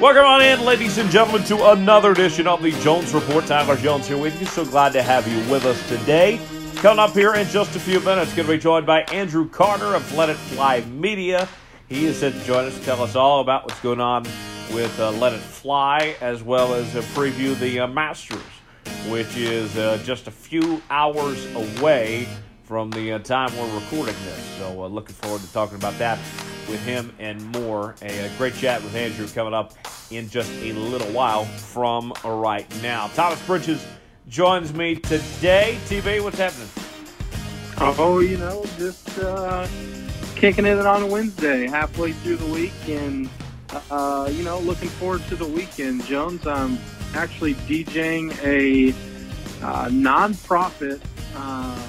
Welcome on in, ladies and gentlemen, to another edition of the Jones Report. Tyler Jones here with you. So glad to have you with us today. Coming up here in just a few minutes, going to be joined by Andrew Carter of Let It Fly Media. He is set to join us to tell us all about what's going on with uh, Let It Fly, as well as uh, preview the uh, Masters, which is uh, just a few hours away from the uh, time we're recording this. So, looking forward to talking about that with him and more. A, a, great chat with Andrew coming up in just a little while from right now. Thomas Bridges joins me today. TV, what's happening? Oh, you know, just uh, kicking it on a Wednesday, halfway through the week, and uh, you know, looking forward to the weekend. Jones, I'm actually DJing a uh, non-profit uh,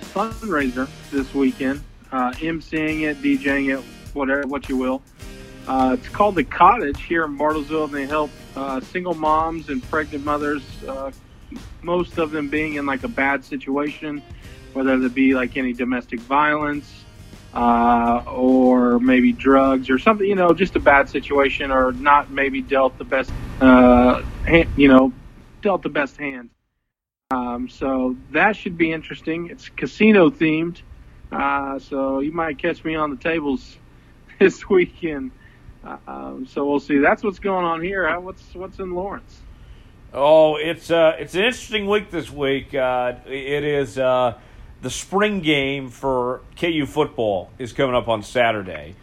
fundraiser this weekend uh, emceeing it, DJing it, whatever, what you will. Uh, it's called The Cottage here in Bartlesville, and they help uh, single moms and pregnant mothers, uh, most of them being in like a bad situation, whether it be like any domestic violence uh, or maybe drugs or something, you know, just a bad situation or not maybe dealt the best, uh, hand, you know, dealt the best hand. Um, so that should be interesting. It's casino themed. Uh, so you might catch me on the tables this weekend. Uh, um, so we'll see. That's what's going on here. What's what's in Lawrence? Oh, it's uh, it's an interesting week this week. Uh, it is uh, the spring game for KU football is coming up on Saturday.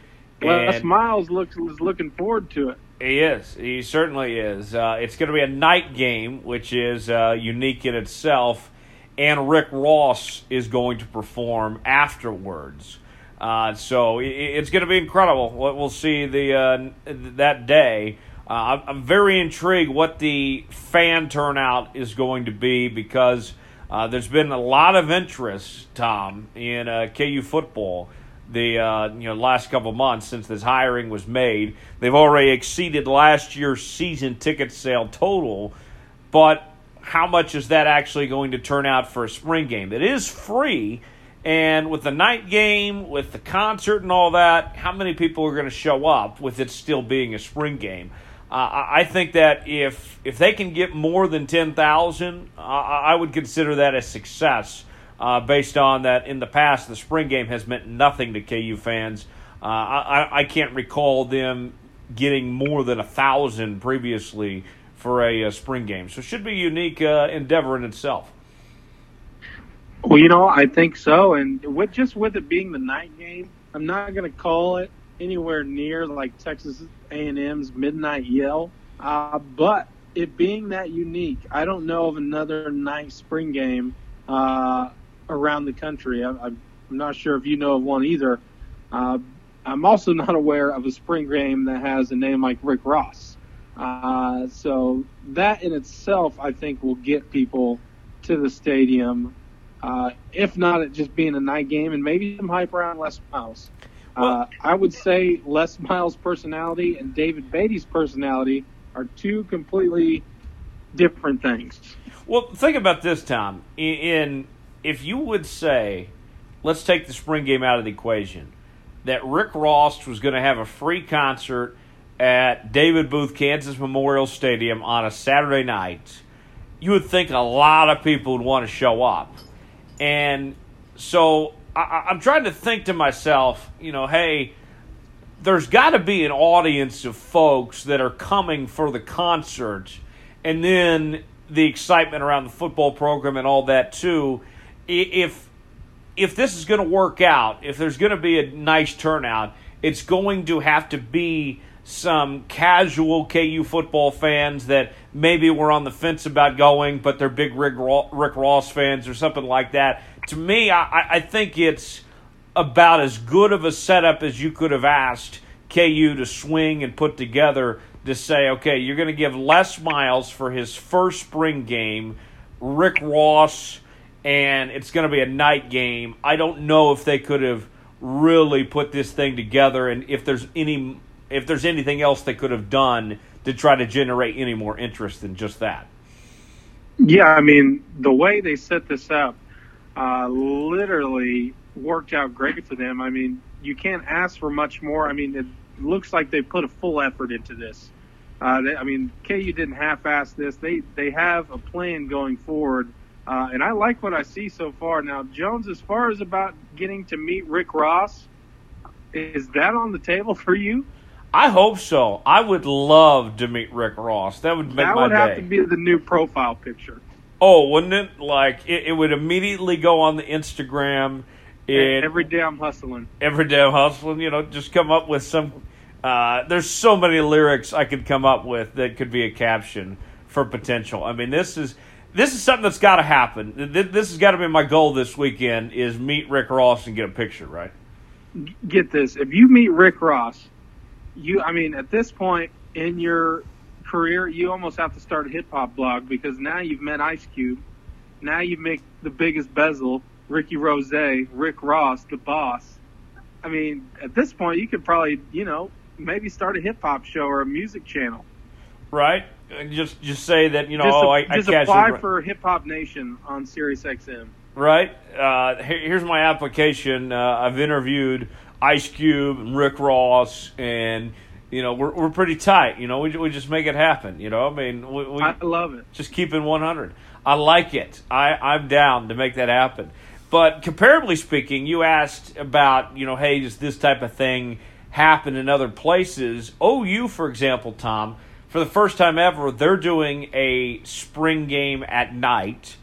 Les Miles looks is looking forward to it. He is. He certainly is. Uh, it's going to be a night game, which is uh, unique in itself and Rick Ross is going to perform afterwards. Uh, so it's going to be incredible we'll see the uh, that day. Uh, I'm very intrigued what the fan turnout is going to be because uh, there's been a lot of interest, Tom, in uh, KU football. The uh, you know last couple months since this hiring was made, they've already exceeded last year's season ticket sale total, but how much is that actually going to turn out for a spring game? It is free, and with the night game, with the concert and all that, how many people are going to show up with it still being a spring game? Uh, I think that if if they can get more than ten thousand, uh, I would consider that a success. Uh, based on that, in the past, the spring game has meant nothing to KU fans. Uh, I, I can't recall them getting more than a thousand previously for a, a spring game. So it should be a unique uh, endeavor in itself. Well, you know, I think so, and with just with it being the night game, I'm not going to call it anywhere near like Texas A&M's midnight yell. Uh, but it being that unique, I don't know of another night spring game uh, around the country. I, am not sure if you know of one either. Uh, I'm also not aware of a spring game that has a name like Rick Ross. Uh, so that in itself, I think, will get people to the stadium. Uh, if not, it just being a night game and maybe some hype around Les Miles. Uh, I would say Les Miles' personality and David Beaty's personality are two completely different things. Well, think about this, Tom. In, in if you would say, let's take the spring game out of the equation, that Rick Ross was going to have a free concert at David Booth Kansas Memorial Stadium on a Saturday night, you would think a lot of people would want to show up. And so I, am trying to think to myself, you know, hey, there's got to be an audience of folks that are coming for the concert and then the excitement around the football program and all that too. If if this is going to work out, if there's going to be a nice turnout, it's going to have to be some casual KU football fans that maybe were on the fence about going, but they're big Rick, Ross fans or something like that. To me, I, I think it's about as good of a setup as you could have asked KU to swing and put together to say, okay, you're going to give Les Miles for his first spring game, Rick Ross, and it's going to be a night game. I don't know if they could have really put this thing together and if there's any if there's anything else they could have done to try to generate any more interest than just that. Yeah, I mean, the way they set this up uh, literally worked out great for them. I mean, you can't ask for much more. I mean, it looks like they put a full effort into this. Uh, they, I mean, KU didn't half-ass this. They they have a plan going forward, uh, and I like what I see so far. Now, Jones, as far as about getting to meet Rick Ross, is that on the table for you? I hope so. I would love to meet Rick Ross. That would make that my would have day. to be the new profile picture. oh, wouldn't it? Like it, it would immediately go on the Instagram. It, Every day I'm hustling. every day I'm hustling, you know, just come up with some. Uh, there's so many lyrics I could come up with that could be a caption for potential. I mean, this is this is something that's got to happen. Th- This has got to be my goal this weekend: is meet Rick Ross and get a picture, right? Get this: if you meet Rick Ross, you, I mean, at this point in your career, you almost have to start a hip hop blog because now you've met Ice Cube, now you've make the biggest bezel, Ricky Rozay, Rick Ross, the boss. I mean, at this point, you could probably, you know, maybe start a hip hop show or a music channel. Right? And just just say that you know, just oh, I, I just casually apply for Hip Hop Nation on Sirius XM. right? Uh, here- here's my application. Uh, I've interviewed Ice Cube and Rick Ross, and you know we're we're pretty tight. You know, we we just make it happen. You know, I mean, we, we I love it. just keeping 100. I like it. I I'm down to make that happen. But comparably speaking, you asked about you know, hey, does this type of thing happen in other places? OU, for example, Tom. For the first time ever, they're doing a spring game at night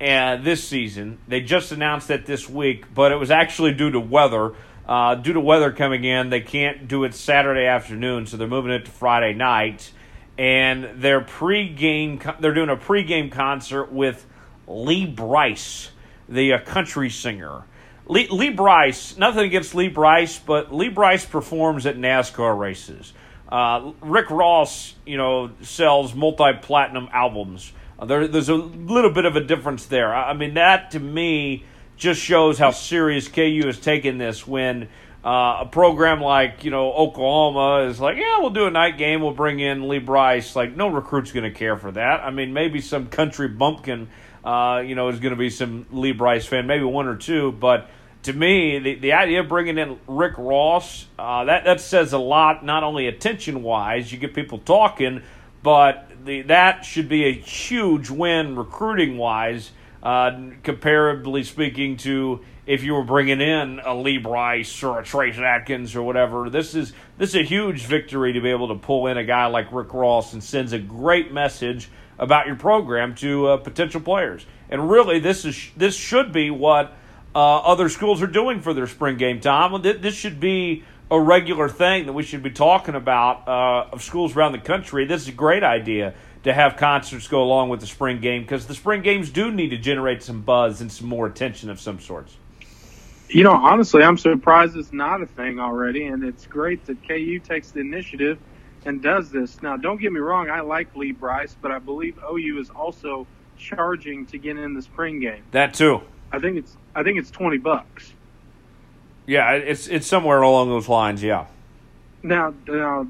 and this season. They just announced it this week, but it was actually due to weather. Uh, due to weather coming in, they can't do it Saturday afternoon, so they're moving it to Friday night. And their pre-game, they're doing a pre-game concert with Lee Brice, the uh, country singer. Lee, Lee Brice, nothing against Lee Brice, but Lee Brice performs at NASCAR races. Uh, Rick Ross, you know, sells multi-platinum albums. Uh, there, there's a little bit of a difference there. I, I mean, that to me just shows how serious KU has taken this. When uh, a program like you know Oklahoma is like, yeah, we'll do a night game, we'll bring in Lee Brice. Like, no recruit's going to care for that. I mean, maybe some country bumpkin, uh, you know, is going to be some Lee Brice fan, maybe one or two, but to me, the, the idea of bringing in Rick Ross, uh, that, that says a lot, not only attention wise, you get people talking, but the, that should be a huge win recruiting wise, uh, comparably speaking to if you were bringing in a Lee Brice or a Trace Atkins or whatever. This is this is a huge victory to be able to pull in a guy like Rick Ross and sends a great message about your program to uh, potential players. And really, this is this should be what uh, other schools are doing for their spring game. Th- This should be a regular thing that we should be talking about uh, of schools around the country. This is a great idea to have concerts go along with the spring game because the spring games do need to generate some buzz and some more attention of some sorts. You know, honestly, I'm surprised it's not a thing already, and it's great that KU takes the initiative and does this. Now, don't get me wrong, I like Lee Brice, but I believe OU is also charging to get in the spring game. That too. I think it's I think it's twenty bucks. Yeah, it's it's somewhere along those lines. Yeah, Now, now,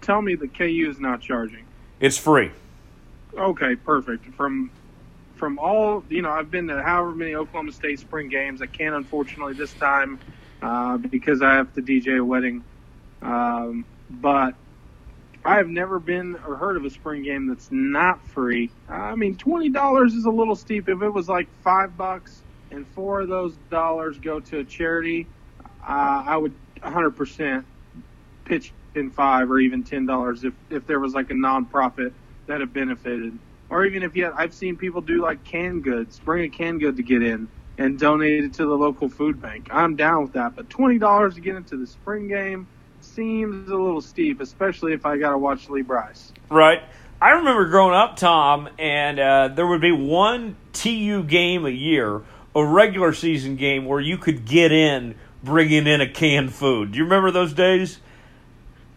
tell me that KU is not charging. it's free. Okay, perfect. From from all you know, I've been to however many Oklahoma State spring games. I can't unfortunately this time uh, because I have to DJ a wedding. Um, but I have never been or heard of a spring game that's not free. I mean, twenty dollars is a little steep. If it was like five bucks and four of those dollars go to a charity, uh, I would 100% pitch in five or even ten dollars if if there was like a nonprofit that have benefited. Or even if you had, I've seen people do like canned goods, bring a canned good to get in and donate it to the local food bank. I'm down with that. But twenty dollars to get into the spring game seems a little steep, especially if I got to watch Lee Brice. Right. I remember growing up, Tom, and uh, there would be one TU game a year, a regular season game, where you could get in bringing in a canned food. Do you remember those days?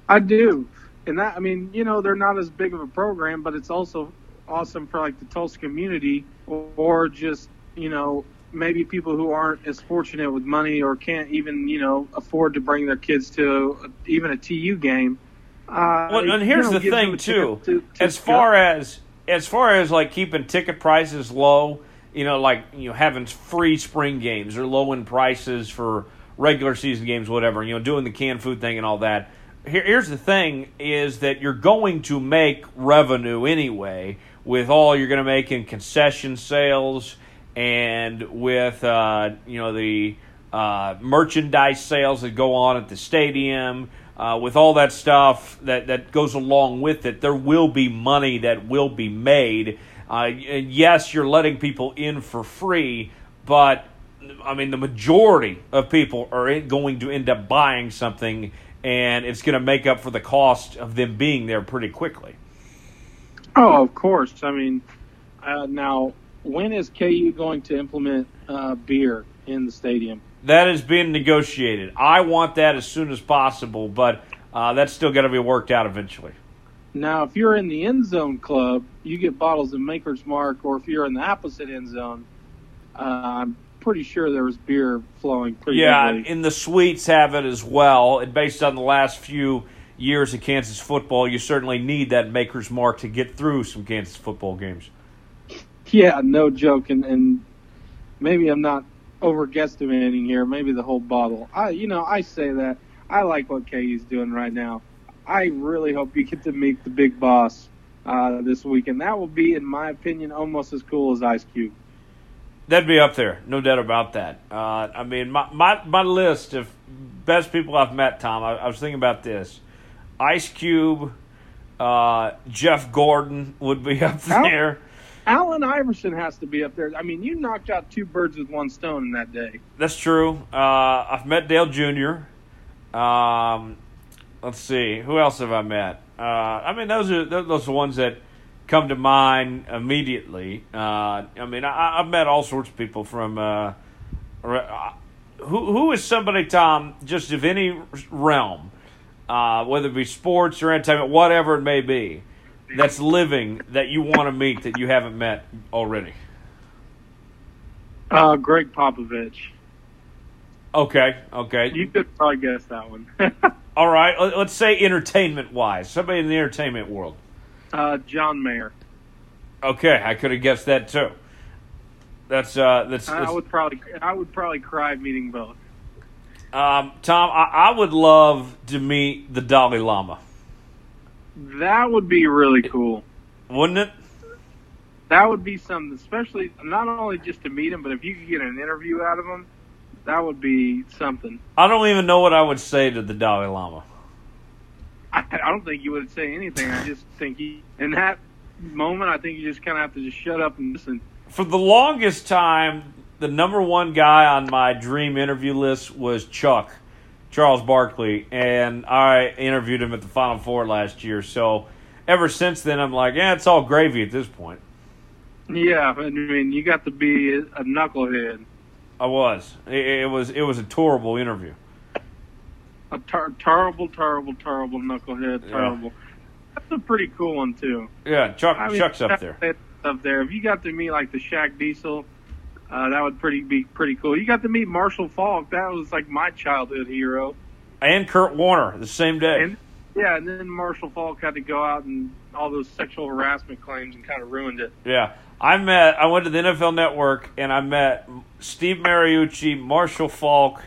I do. And that, I mean, you know, they're not as big of a program, but it's also awesome for like the Tulsa community or, or just, you know, maybe people who aren't as fortunate with money or can't even, you know, afford to bring their kids to even a TU game. Uh, Well, and you here's know, the thing too. to- to as far go. as as far as like keeping ticket prices low, you know, like you know having free spring games or low in prices for regular season games, whatever. You know, doing the canned food thing and all that. Here, here's the thing: is that you're going to make revenue anyway with all you're going to make in concession sales and with uh, you know the uh, merchandise sales that go on at the stadium. Uh, with all that stuff that, that goes along with it, there will be money that will be made. Uh, yes, you're letting people in for free, but I mean, the majority of people are going to end up buying something, and it's going to make up for the cost of them being there pretty quickly. Oh, of course. I mean, uh, now, when is KU going to implement uh, beer in the stadium? That is being negotiated. I want that as soon as possible, but uh, that's still got to be worked out eventually. Now, if you're in the end zone club, you get bottles of Maker's Mark, or if you're in the opposite end zone, uh, I'm pretty sure there was beer flowing pretty Yeah, heavily. and the suites have it as well. And based on the last few years of Kansas football, you certainly need that Maker's Mark to get through some Kansas football games. Yeah, no joke, and, and maybe I'm not over guesstimating here. Maybe the whole bottle. I, you know, I say that I like what KU's doing right now. I really hope you get to meet the big boss uh, this weekend. That will be, in my opinion, almost as cool as Ice Cube. That'd be up there, no doubt about that. Uh, I mean, my, my my list of best people I've met, Tom. I, I was thinking about this: Ice Cube, uh, Jeff Gordon would be up there. Allen Iverson has to be up there. I mean, you knocked out two birds with one stone in that day. That's true. Uh, I've met Dale Jr. Um, let's see, who else have I met? Uh, I mean, those are those are the ones that come to mind immediately. Uh, I mean, I, I've met all sorts of people from. Uh, uh, who who is somebody, Tom, just of any realm, uh, whether it be sports or entertainment, whatever it may be, that's living that you want to meet that you haven't met already? Uh, Gregg Popovich. Okay, okay. You could probably guess that one. All right, let's say entertainment wise, somebody in the entertainment world. Uh, John Mayer. Okay, I could have guessed that too. That's uh, that's, I that's would probably, I would probably cry meeting both. um, Tom. I, I would love to meet the Dalai Lama, That would be really cool. wouldn't it? That would be something, especially not only just to meet him, but if you could get an interview out of him, that would be something. I don't even know what I would say to the Dalai Lama. I, I don't think you would say anything. I just think he, in that moment, I think you just kind of have to just shut up and listen. For the longest time, the number one guy on my dream interview list was Chuck, Charles Barkley, and I interviewed him at the Final Four last year. So ever since then, I'm like, yeah, it's all gravy at this point. Yeah, I mean, you got to be a knucklehead, I was. It, it was. It was a terrible interview. A ter- terrible, terrible, terrible knucklehead, Yeah. terrible. That's a pretty cool one too. Yeah, Chuck. I mean, Chuck's up there. Up there. If you got to meet like the Shaq Diesel, uh, that would pretty be pretty cool. You got to meet Marshall Faulk. That was like my childhood hero. And Kurt Warner the same day. And yeah, and then Marshall Faulk had to go out and all those sexual harassment claims and kind of ruined it. yeah, I met. I went to the NFL Network and I met Steve Mariucci, Marshall Faulk,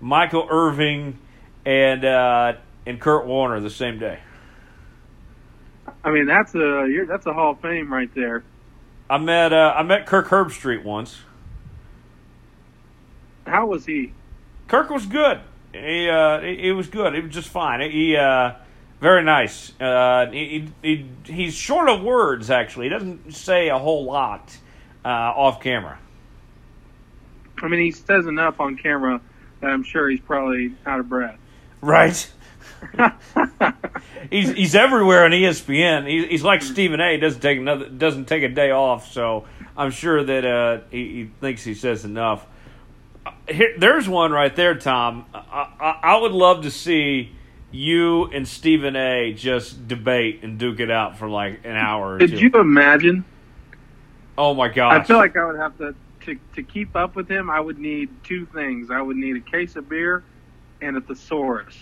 Michael Irvin, and uh, and Kurt Warner the same day. I mean, that's a you're, that's a Hall of Fame right there. I met. Uh, I met Kirk Herbstreit once. How was he? Kirk was good. He uh, he, he was good. He was just fine. He uh, very nice. Uh, he, he, he he's short of words. Actually, he doesn't say a whole lot uh, off camera. I mean, he says enough on camera that I'm sure he's probably out of breath. Right. he's he's everywhere on ESPN. He's, he's like Stephen A. Doesn't take another doesn't take a day off. So I'm sure that uh, he, he thinks he says enough. Uh, Here, there's one right there, Tom. I, I, I would love to see you and Stephen A. just debate and duke it out for like an hour or Did two. you imagine? oh my gosh! I feel like I would have to, to to keep up with him. I would need two things. I would need a case of beer and a thesaurus.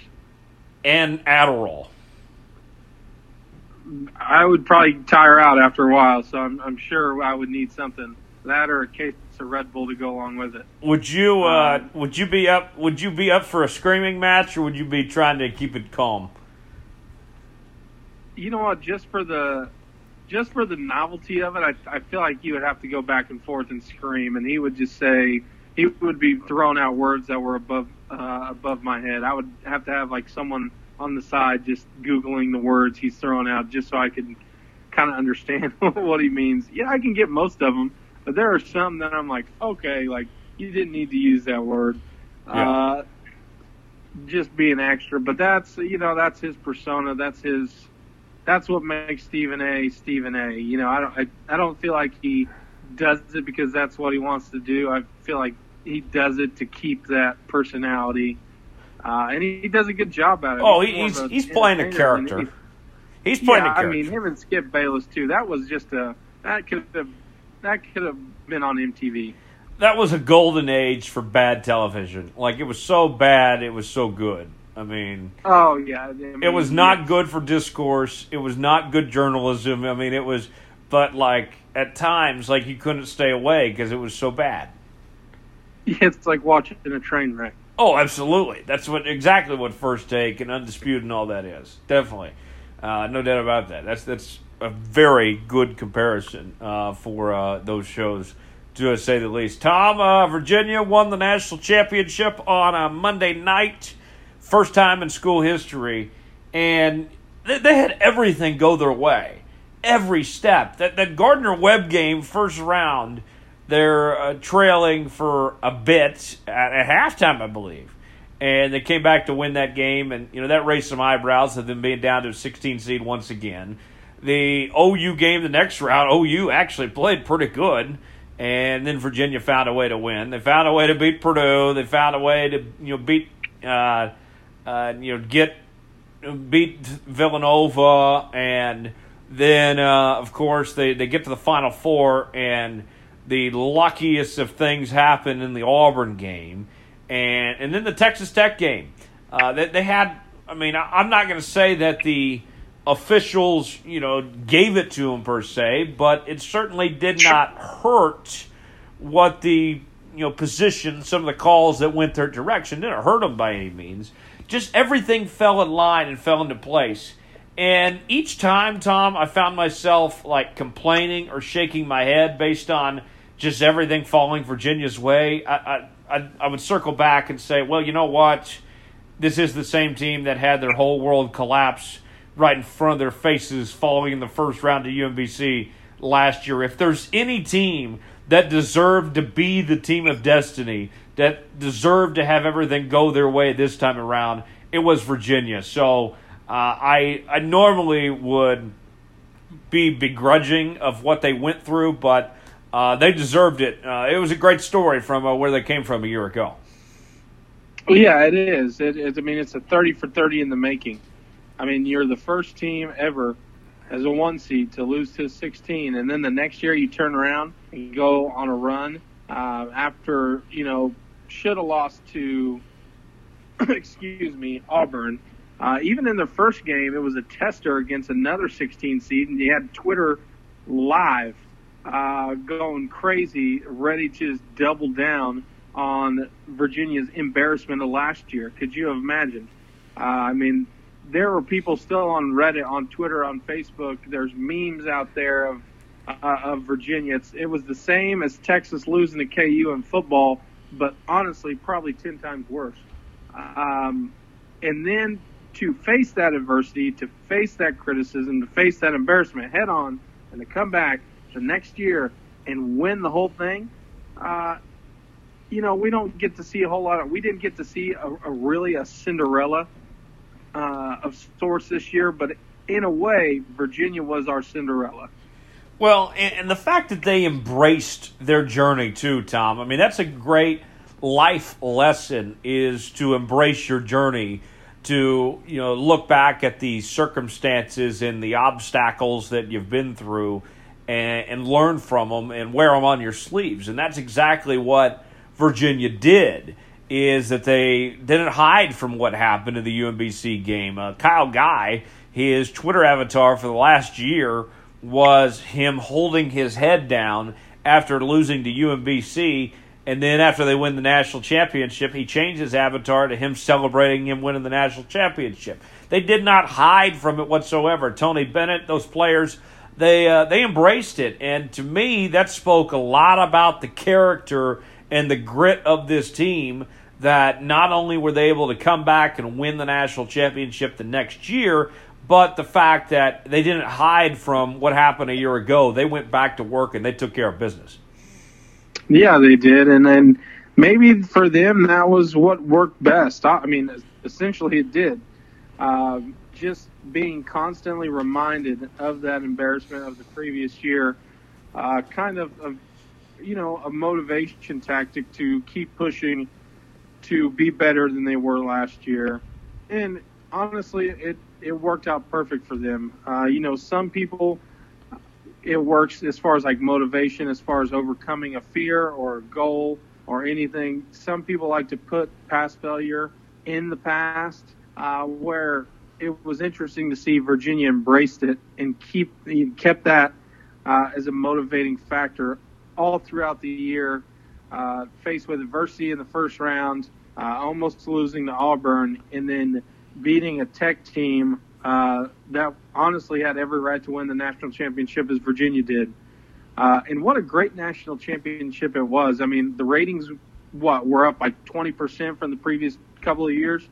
and Adderall. I would probably tire out after a while, so I'm, I'm sure I would need something that or a case of Red Bull to go along with it. Would you uh, Um, would you be up would you be up for a screaming match or would you be trying to keep it calm? you know what? Just for the just for the novelty of it, I, I feel like you would have to go back and forth and scream, and he would just say he would be throwing out words that were above uh, above my head. I would have to have like someone on the side just googling the words he's throwing out, just so I could kind of understand what he means. Yeah, I can get most of them, but there are some that I'm like, okay, like you didn't need to use that word. Yeah. Uh, just being extra, but that's you know that's his persona. That's his. That's what makes Stephen A. Stephen A. You know, I don't. I, I don't feel like he does it because that's what he wants to do. I feel like he does it to keep that personality, uh, and he, he, does a good job at it. Oh, he's he's, he's playing a character. He, he's playing yeah, a character. I mean, him and Skip Bayless too. That was just a that could have that could have been on MTV. That was a golden age for bad television. Like it was so bad, it was so good. I mean, oh yeah, I mean, it was not yeah. good for discourse. It was not good journalism. I mean, it was, but like at times, like you couldn't stay away because it was so bad. It's like watching in a train wreck. Oh, absolutely. That's what exactly what First Take and Undisputed and all that is. Definitely, uh, no doubt about that. That's that's a very good comparison uh, for uh, those shows, to say the least. Tom, uh, Virginia won the national championship on a Monday night, first time in school history, and they, they had everything go their way, every step. That that Gardner Webb game, first round they're uh, trailing for a bit at, halftime, I believe. And they came back to win that game, and you know that raised some eyebrows of them being down to a 16 seed once again. The OU game, the next round, OU actually played pretty good, and then Virginia found a way to win. They found a way to beat Purdue. They found a way to you know beat uh, uh, you know get beat Villanova, and then uh, of course they they get to the Final Four and the luckiest of things happened in the Auburn game, and and then the Texas Tech game. Uh, they, they had. I mean, I, am not going to say that the officials, you know, gave it to them per se, but it certainly did not hurt what the you know position, some of the calls that went their direction didn't hurt them by any means. Just everything fell in line and fell into place. And each time, Tom, I found myself like complaining or shaking my head based on just everything falling Virginia's way, I, I, I would circle back and say, well, you know what? This is the same team that had their whole world collapse right in front of their faces following in the first round of UMBC last year. If there's any team that deserved to be the team of destiny, that deserved to have everything go their way this time around, it was Virginia. So uh, I I normally would be begrudging of what they went through, but uh, they deserved it. Uh, it was a great story from uh, where they came from a year ago. Yeah, it is. It, I mean, it's a 30 for 30 in the making. I mean, you're the first team ever as a one seed to lose to 16, and then the next year you turn around and go on a run uh, after, you know, should have lost to, excuse me, Auburn. Uh, even in the first game, it was a tester against another 16 seed, and you had Twitter live uh, going crazy, ready to just double down on Virginia's embarrassment of last year. Could you have imagined? Uh, I mean, there were people still on Reddit, on Twitter, on Facebook. There's memes out there of uh, of Virginia. It's, it was the same as Texas losing to KU in football, but honestly, probably ten times worse. Um, and then to face that adversity, to face that criticism, to face that embarrassment head on, and to come back the next year and win the whole thing, uh, you know, we don't get to see a whole lot of. We didn't get to see a, a really a Cinderella uh, of sorts this year, but in a way, Virginia was our Cinderella. Well, and, and the fact that they embraced their journey too, Tom. I mean, that's a great life lesson: is to embrace your journey to you know look back at the circumstances and the obstacles that you've been through and, and learn from them and wear them on your sleeves. And that's exactly what Virginia did. Is that they didn't hide from what happened in the UMBC game. Uh, Kyle Guy, his Twitter avatar for the last year was him holding his head down after losing to UMBC. And then after they win the national championship, he changed his avatar to him celebrating him winning the national championship. They did not hide from it whatsoever. Tony Bennett, those players, they uh, they embraced it, and to me, that spoke a lot about the character and the grit of this team. That not only were they able to come back and win the national championship the next year, but the fact that they didn't hide from what happened a year ago. They went back to work and they took care of business. Yeah, they did, and then maybe for them that was what worked best. I mean, essentially it did. Uh, just being constantly reminded of that embarrassment of the previous year, uh, kind of, a, you know, a motivation tactic to keep pushing to be better than they were last year. And honestly, it it worked out perfect for them. Uh, you know, some people it works as far as like motivation, as far as overcoming a fear or a goal or anything. Some people like to put past failure in the past, uh, where it was interesting to see Virginia embraced it and keep kept that uh, as a motivating factor all throughout the year. Uh, faced with adversity in the first round, uh, almost losing to Auburn, and then beating a Tech team uh, that honestly had every right to win the national championship as Virginia did. Uh, and what a great national championship it was. I mean, the ratings, what, were up like 20% from the previous couple of years?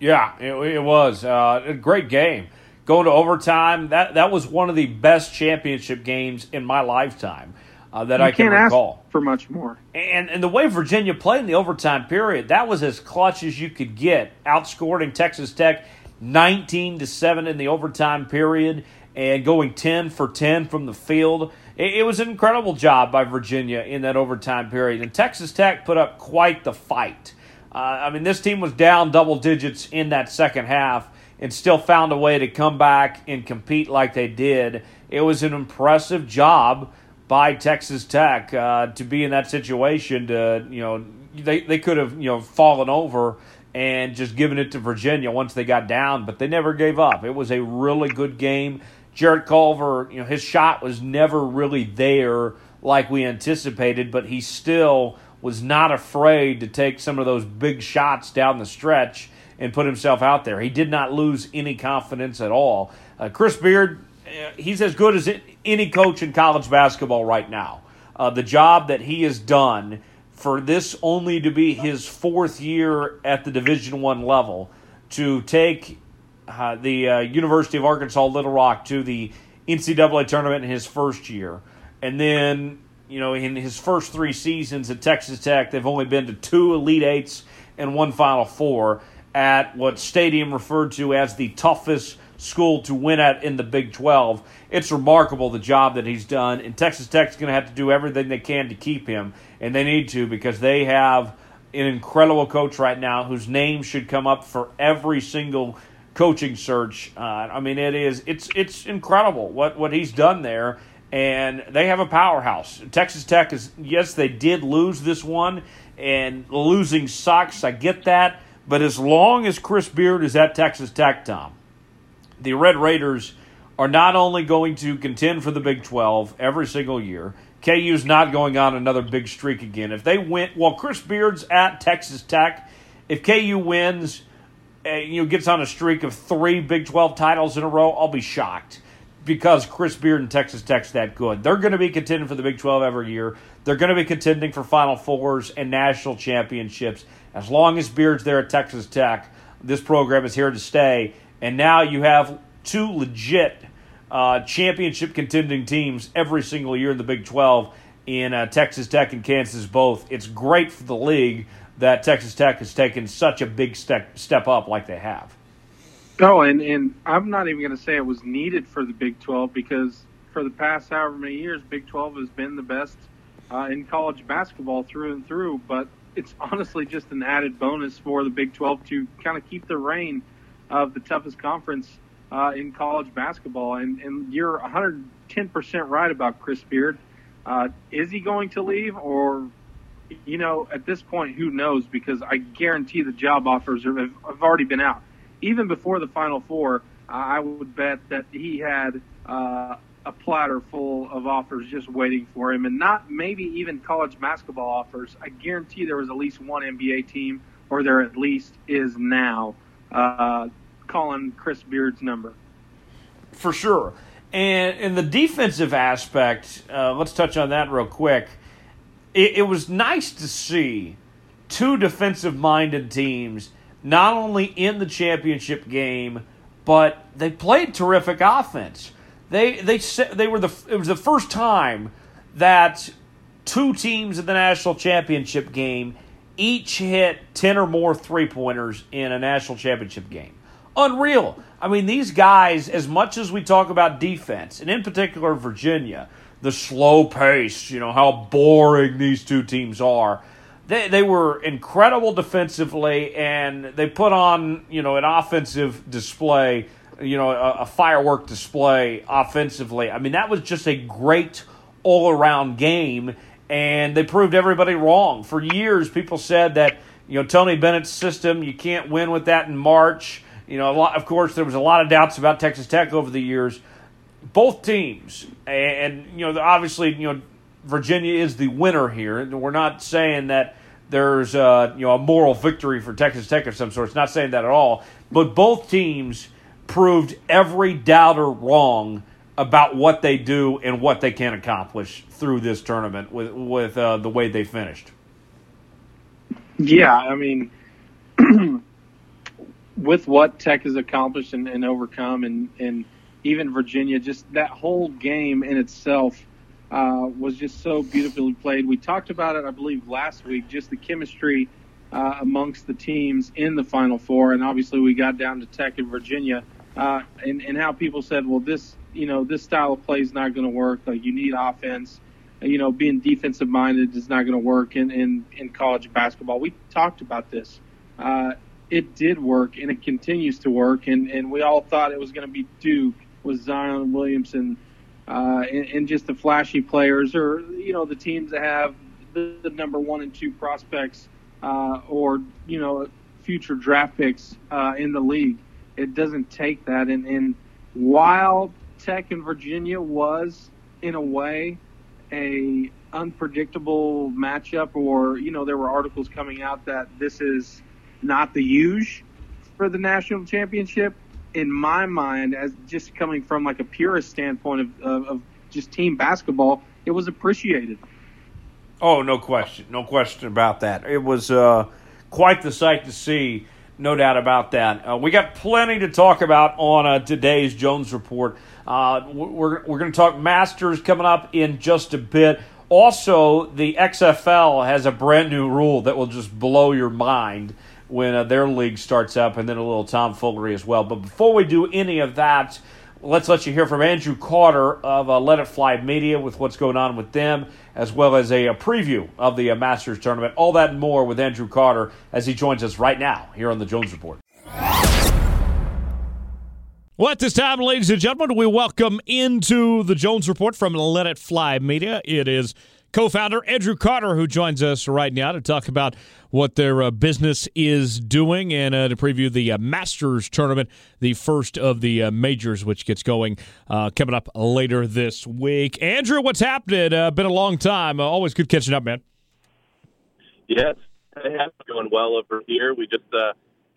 Yeah, it, it was uh, a great game. Going to overtime, that, that was one of the best championship games in my lifetime. Uh, that you I can recall. for much more. And and the way Virginia played in the overtime period, that was as clutch as you could get, outscoring Texas Tech 19 to 7 in the overtime period and going 10 for 10 from the field. It, it was an incredible job by Virginia in that overtime period. And Texas Tech put up quite the fight. Uh, I mean, this team was down double digits in that second half and still found a way to come back and compete like they did. It was an impressive job by Texas Tech uh, to be in that situation. To you know, they they could have you know fallen over and just giving it to Virginia once they got down, but they never gave up. It was a really good game. Jarrett Culver, you know, his shot was never really there like we anticipated, but he still was not afraid to take some of those big shots down the stretch and put himself out there. He did not lose any confidence at all. Uh, Chris Beard, uh, he's as good as any coach in college basketball right now. Uh, the job that he has done for this only to be his fourth year at the Division One level, to take uh, the uh, University of Arkansas Little Rock to the NCAA tournament in his first year, and then you know in his first three seasons at Texas Tech, they've only been to two Elite Eights and one Final Four at what Stadium referred to as the toughest school to win at in the Big 12. It's remarkable the job that he's done, and Texas Tech's going to have to do everything they can to keep him, and they need to because they have an incredible coach right now whose name should come up for every single coaching search. Uh, I mean, it is it's it's incredible what what he's done there, and they have a powerhouse. Texas Tech is yes, they did lose this one, and losing sucks. I get that, but as long as Chris Beard is at Texas Tech, Tom, the Red Raiders are not only going to contend for the Big 12 every single year, KU's not going on another big streak again. If they win, well, Chris Beard's at Texas Tech. If KU wins, uh, you know, gets on a streak of three Big 12 titles in a row, I'll be shocked because Chris Beard and Texas Tech's that good. They're going to be contending for the Big 12 every year. They're going to be contending for Final Fours and national championships. As long as Beard's there at Texas Tech, this program is here to stay. And now you have two legit uh, championship contending teams every single year in the Big 12 in uh, Texas Tech and Kansas both. It's great for the league that Texas Tech has taken such a big step step up like they have. Oh, and, and I'm not even going to say it was needed for the Big 12 because for the past however many years, Big 12 has been the best uh, in college basketball through and through. But it's honestly just an added bonus for the Big 12 to kind of keep the reign of the toughest conference uh, in college basketball. And, and you're 110% right about Chris Beard. Uh, is he going to leave or, you know, at this point, who knows? Because I guarantee the job offers have, have already been out. Even before the Final Four, I would bet that he had uh, a platter full of offers just waiting for him, and not maybe even college basketball offers. I guarantee there was at least one NBA team, or there at least is now, uh, calling Chris Beard's number. For sure. And in the defensive aspect, uh, let's touch on that real quick. It, it was nice to see two defensive minded teams not only in the championship game, but they played terrific offense. They they they were the it was the first time that two teams in the national championship game each hit 10 or more three pointers in a national championship game. Unreal. I mean, these guys, as much as we talk about defense, and in particular Virginia, the slow pace, you know, how boring these two teams are. They, they were incredible defensively, and they put on, you know, an offensive display, you know, a, a firework display offensively. I mean, that was just a great all around game, and they proved everybody wrong. For years, people said that, you know, Tony Bennett's system, you can't win with that in March you know, lot, of course, there was a lot of doubts about Texas Tech over the years. Both teams, and, you know, obviously, you know, Virginia is the winner here. We're not saying that there's uh, you know a moral victory for Texas Tech of some sort. It's not saying that at all. But both teams proved every doubter wrong about what they do and what they can accomplish through this tournament with with uh, the way they finished. Yeah, I mean, with what Tech has accomplished and, and overcome, and, and even Virginia, just that whole game in itself uh, was just so beautifully played. We talked about it, I believe, last week, just the chemistry uh, amongst the teams in the Final Four, and obviously we got down to Tech and Virginia, uh, and, and how people said, well, this you know this style of play is not going to work. Like you need offense. You know, being defensive minded is not going to work in, in in college basketball. We talked about this. Uh, it did work and it continues to work. And, and we all thought it was going to be Duke with Zion Williamson uh, and, and just the flashy players or, you know, the teams that have the, the number one and two prospects uh, or, you know, future draft picks uh, in the league. It doesn't take that. And, and while Tech and Virginia was, in a way, a unpredictable matchup or, you know, there were articles coming out that this is – not the huge for the national championship. In my mind, as just coming from like a purist standpoint of, of, of just team basketball, it was appreciated. Oh, no question, no question about that. It was uh, quite the sight to see, no doubt about that. Uh, we got plenty to talk about on uh, today's Jones Report. Uh, we're we're going to talk Masters coming up in just a bit. Also, the XFL has a brand new rule that will just blow your mind when uh, their league starts up, and then a little tomfoolery as well. But before we do any of that, let's let you hear from Andrew Carter of uh, Let It Fly Media with what's going on with them, as well as a, a preview of the uh, Masters tournament. All that and more with Andrew Carter as he joins us right now here on the Jones Report. Well, at this time, ladies and gentlemen, we welcome into the Jones Report from Let It Fly Media. It is co founder Andrew Carter, who joins us right now to talk about what their uh, business is doing and uh, to preview the uh, Masters tournament, the first of the uh, majors, which gets going uh, coming up later this week. Andrew, what's happening? Uh, been a long time. always good catching up, man. Yes, going well over here. We just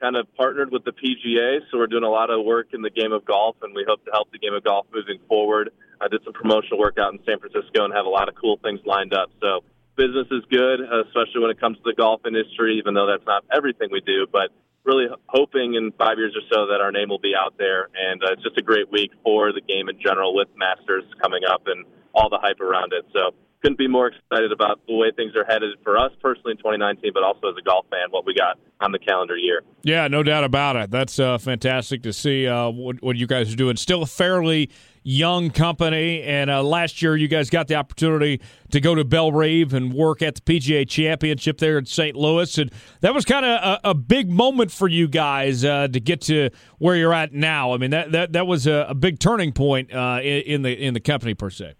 kind of partnered with the PGA, so we're doing a lot of work in the game of golf, and we hope to help the game of golf moving forward. I did some promotional work out in San Francisco and have a lot of cool things lined up. So business is good, especially when it comes to the golf industry, even though that's not everything we do. But really hoping in five years or so that our name will be out there. And uh, it's just a great week for the game in general with Masters coming up and all the hype around it. So couldn't be more excited about the way things are headed for us personally in 2019, but also as a golf fan, what we got on the calendar year. Yeah, no doubt about it. That's uh, fantastic to see uh, what, what, you guys are doing. Still a fairly young company, and uh, last year you guys got the opportunity to go to Bellerive and work at the PGA Championship there in St. Louis, and that was kind of a, a, big moment for you guys uh, to get to where you're at now. I mean, that that, that was a, a big turning point uh, in, in the in the company per se.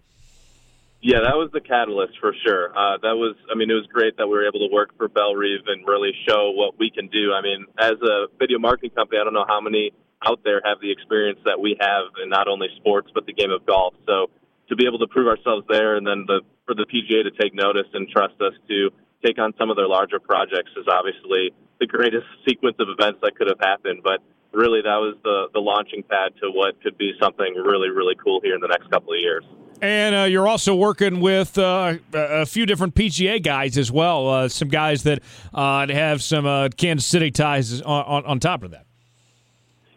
Yeah, that was the catalyst for sure. Uh, that was, I mean, it was great that we were able to work for Bellerive and really show what we can do. I mean, as a video marketing company, I don't know how many out there have the experience that we have in not only sports but the game of golf. So to be able to prove ourselves there, and then the, for the PGA to take notice and trust us to take on some of their larger projects is obviously the greatest sequence of events that could have happened. But really that was the the launching pad to what could be something really really cool here in the next couple of years. And uh, you're also working with uh, a few different PGA guys as well. Uh, some guys that uh, have some uh, Kansas City ties on, on, on, top of that.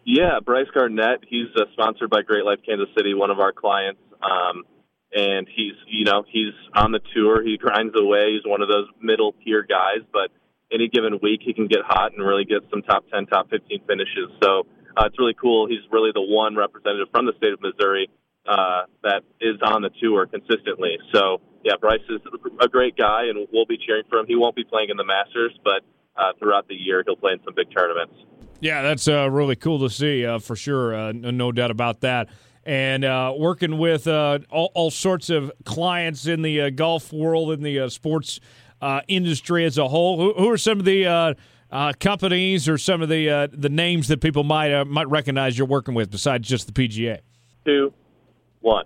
Yeah, Brice Garnett. He's uh, sponsored by Great Life Kansas City, one of our clients. Um, and he's, you know, he's on the tour. He grinds away. He's one of those middle tier guys, but any given week he can get hot and really get some top 10, top 15 finishes. So it's really cool. He's really the one representative from the state of Missouri uh, that is on the tour consistently. So yeah, Brice is a great guy, and we'll be cheering for him. He won't be playing in the Masters, but uh, throughout the year he'll play in some big tournaments. Yeah, that's uh, really cool to see uh, for sure. Uh, no doubt about that. And uh, working with all, all, sorts of clients in the golf world, in the sports industry as a whole. Who, who are some of the companies or some of the the names that people might might recognize you're working with besides just the PGA? Two, one.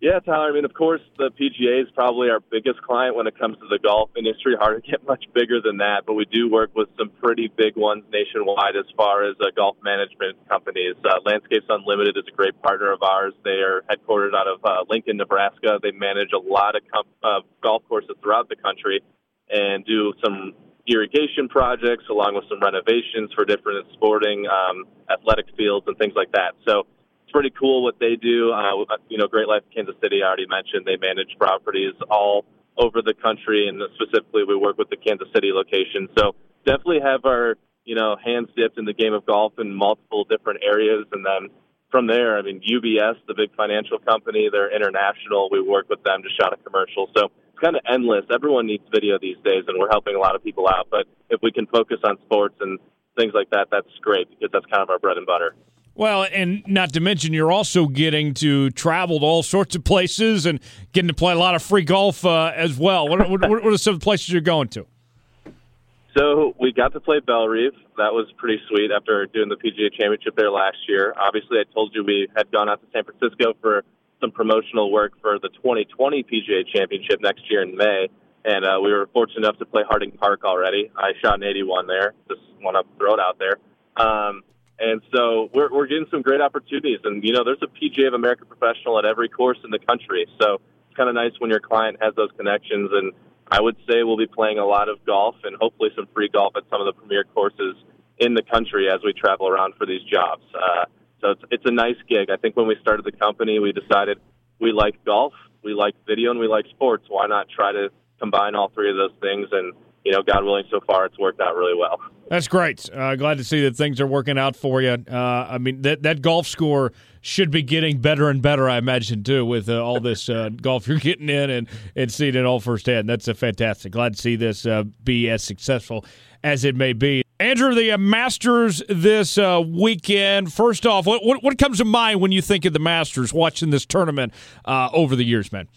Yeah, Tyler. I mean, of course, the PGA is probably our biggest client when it comes to the golf industry. Hard to get much bigger than that, but we do work with some pretty big ones nationwide as far as uh, golf management companies. Uh, Landscapes Unlimited is a great partner of ours. They are headquartered out of uh, Lincoln, Nebraska. They manage a lot of com- uh, golf courses throughout the country and do some irrigation projects along with some renovations for different sporting um, athletic fields and things like that. So it's pretty cool what they do. Uh, you know, Great Life Kansas City, I already mentioned, they manage properties all over the country, and specifically we work with the Kansas City location. So definitely have our you know hands dipped in the game of golf in multiple different areas, and then from there, I mean UBS, the big financial company, they're international. We work with them to shot a commercial. So it's kind of endless. Everyone needs video these days, and we're helping a lot of people out. But if we can focus on sports and things like that, that's great because that's kind of our bread and butter. Well, and not to mention, you're also getting to travel to all sorts of places and getting to play a lot of free golf uh, as well. What, what, what, are some of the places you're going to? So we got to play Bellerive. That was pretty sweet after doing the PGA Championship there last year. Obviously, I told you we had gone out to San Francisco for some promotional work for the 2020 PGA Championship next year in May, and uh, we were fortunate enough to play Harding Park already. I shot an 81 there. Just want to throw it out there. Um, and so we're, we're getting some great opportunities. And, you know, there's a PGA of America professional at every course in the country. So it's kind of nice when your client has those connections. And I would say we'll be playing a lot of golf and hopefully some free golf at some of the premier courses in the country as we travel around for these jobs. Uh, so it's, it's a nice gig. I think when we started the company, we decided we like golf, we like video, and we like sports. Why not try to combine all three of those things and you know, God willing, so far it's worked out really well. That's great. Uh, glad to see that things are working out for you. Uh, I mean, that that golf score should be getting better and better, I imagine, too, with uh, all this uh, golf you're getting in and, and seeing it all firsthand. That's a fantastic. Glad to see this uh, be as successful as it may be. Andrew, the uh, Masters this weekend. First off, what, what, what comes to mind when you think of the Masters? Watching this tournament over the years, man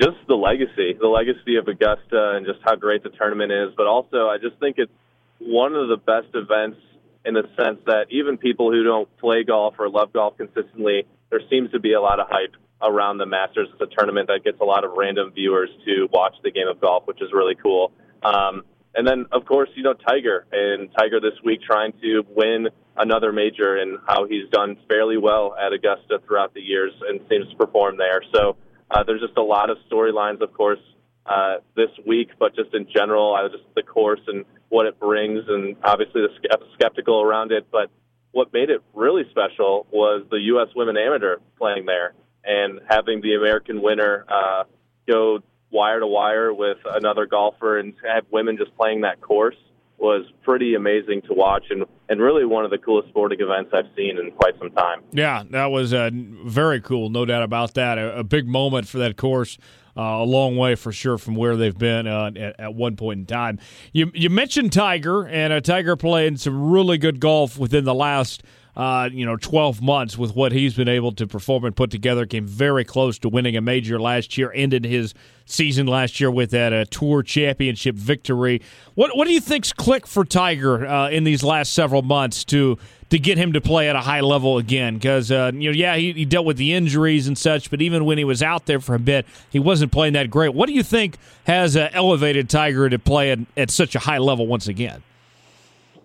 just the legacy, the legacy of Augusta, and just how great the tournament is. But also, I just think it's one of the best events in the sense that even people who don't play golf or love golf consistently, there seems to be a lot of hype around the Masters. It's a tournament that gets a lot of random viewers to watch the game of golf, which is really cool. Um, and then, of course, you know, Tiger and Tiger this week trying to win another major and how he's done fairly well at Augusta throughout the years and seems to perform there. So, uh, there's just a lot of storylines, of course, uh, this week, but just in general, I just the course and what it brings, and obviously the skeptical around it. But what made it really special was the U.S. Women Amateur playing there and having the American winner uh, go wire to wire with another golfer and have women just playing that course was pretty amazing to watch and, and really one of the coolest sporting events I've seen in quite some time. Yeah, that was uh, very cool, no doubt about that. A, a big moment for that course. Uh, a long way for sure from where they've been uh, at, at, one point in time. You you mentioned Tiger and uh, Tiger playing some really good golf within the last uh, you know, 12 months with what he's been able to perform and put together. Came very close to winning a major last year. Ended his season last year with that uh, Tour Championship victory. What what do you think's clicked for Tiger uh, in these last several months to to get him to play at a high level again? Because uh, you know, yeah, he, he dealt with the injuries and such, but even when he was out there for a bit, he wasn't playing that great. What do you think has uh, elevated Tiger to play at, at such a high level once again?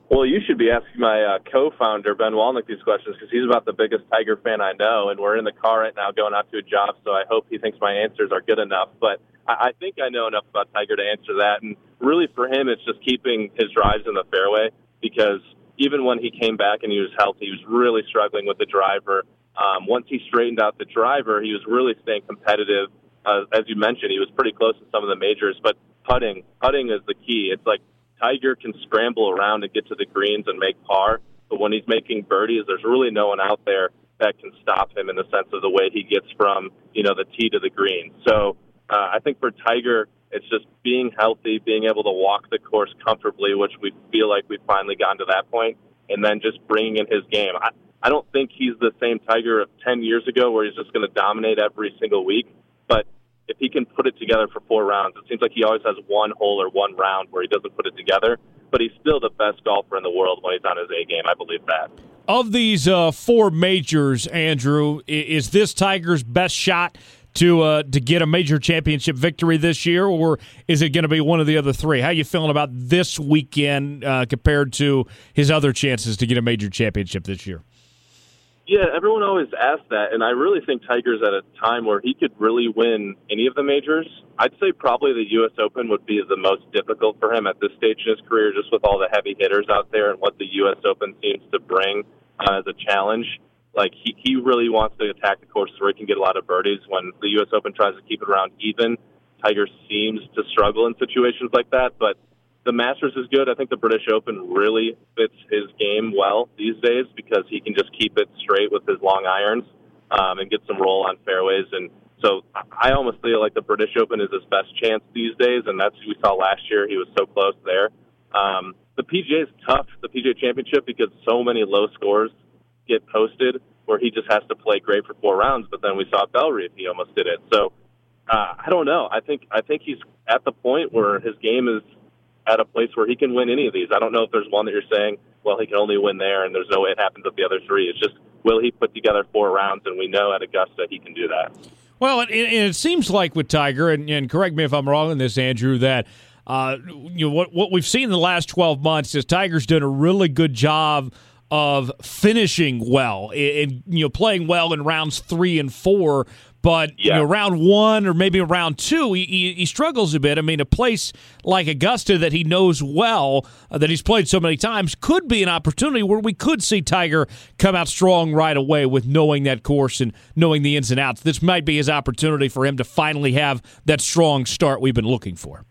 Well, you should be asking my uh, co-founder Ben Walnick these questions because he's about the biggest Tiger fan I know, and we're in the car right now going out to a job. So I hope he thinks my answers are good enough. But I, I think I know enough about Tiger to answer that. And really, for him, it's just keeping his drives in the fairway because even when he came back and he was healthy, he was really struggling with the driver. Um, once he straightened out the driver, he was really staying competitive. Uh, as you mentioned, he was pretty close to some of the majors, but putting, putting is the key. It's like Tiger can scramble around and get to the greens and make par, but when he's making birdies, there's really no one out there that can stop him in the sense of the way he gets from you know the tee to the green. So uh, I think for Tiger, it's just being healthy, being able to walk the course comfortably, which we feel like we've finally gotten to that point, and then just bringing in his game. I, I don't think he's the same Tiger of 10 years ago where he's just going to dominate every single week, if he can put it together for four rounds, it seems like he always has one hole or one round where he doesn't put it together. But he's still the best golfer in the world when he's on his A game. I believe that. Of these uh, four majors, Andrew, is this Tiger's best shot to uh, to get a major championship victory this year, or is it going to be one of the other three? How are you feeling about this weekend uh, compared to his other chances to get a major championship this year? Yeah, everyone always asks that, and I really think Tiger's at a time where he could really win any of the majors. I'd say probably the U.S. Open would be the most difficult for him at this stage in his career, just with all the heavy hitters out there and what the U.S. Open seems to bring uh, as a challenge. Like he, he really wants to attack the course where he can get a lot of birdies. When the U.S. Open tries to keep it around even, Tiger seems to struggle in situations like that, but the Masters is good. I think the British Open really fits his game well these days because he can just keep it straight with his long irons um, and get some roll on fairways. And so I almost feel like the British Open is his best chance these days, and that's we saw last year. He was so close there. Um, the PGA is tough, the PGA Championship, because so many low scores get posted where he just has to play great for four rounds. But then we saw Bellerive, he almost did it. So uh, I don't know. I think I think he's at the point where his game is at a place where he can win any of these. I don't know if there's one that you're saying, well, he can only win there, and there's no way it happens with the other three. It's just will he put together four rounds, and we know at Augusta he can do that. Well, it, it, seems like with Tiger, and, and, correct me if I'm wrong in this, Andrew, that uh, you know what what we've seen in the last 12 months is Tiger's done a really good job of finishing well and you know playing well in rounds three and four but yeah. you know, round one or maybe round two, he, he, struggles a bit. I mean, a place like Augusta that he knows well, uh, that he's played so many times, could be an opportunity where we could see Tiger come out strong right away with knowing that course and knowing the ins and outs. This might be his opportunity for him to finally have that strong start we've been looking for.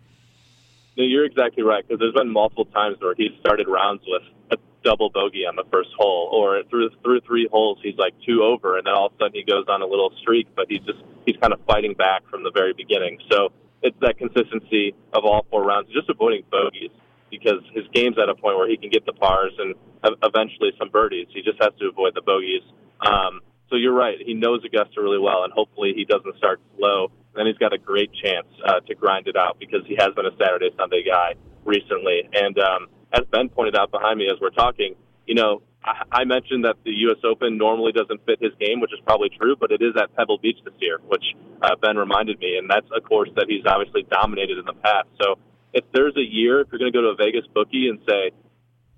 No, you're exactly right because there's been multiple times where he started rounds with a double bogey on the first hole, or through through three holes he's like two over, and then all of a sudden he goes on a little streak, but he's just he's kind of fighting back from the very beginning. So it's that consistency of all four rounds, just avoiding bogeys because his game's at a point where he can get the pars and eventually some birdies. He just has to avoid the bogeys. Um, so you're right. He knows Augusta really well, and hopefully he doesn't start slow. Then he's got a great chance uh, to grind it out because he has been a Saturday Sunday guy recently. And um, as Ben pointed out behind me as we're talking, you know, I, I mentioned that the U.S. Open normally doesn't fit his game, which is probably true, but it is at Pebble Beach this year, which uh, Ben reminded me, and that's a course that he's obviously dominated in the past. So if there's a year, if you're going to go to a Vegas bookie and say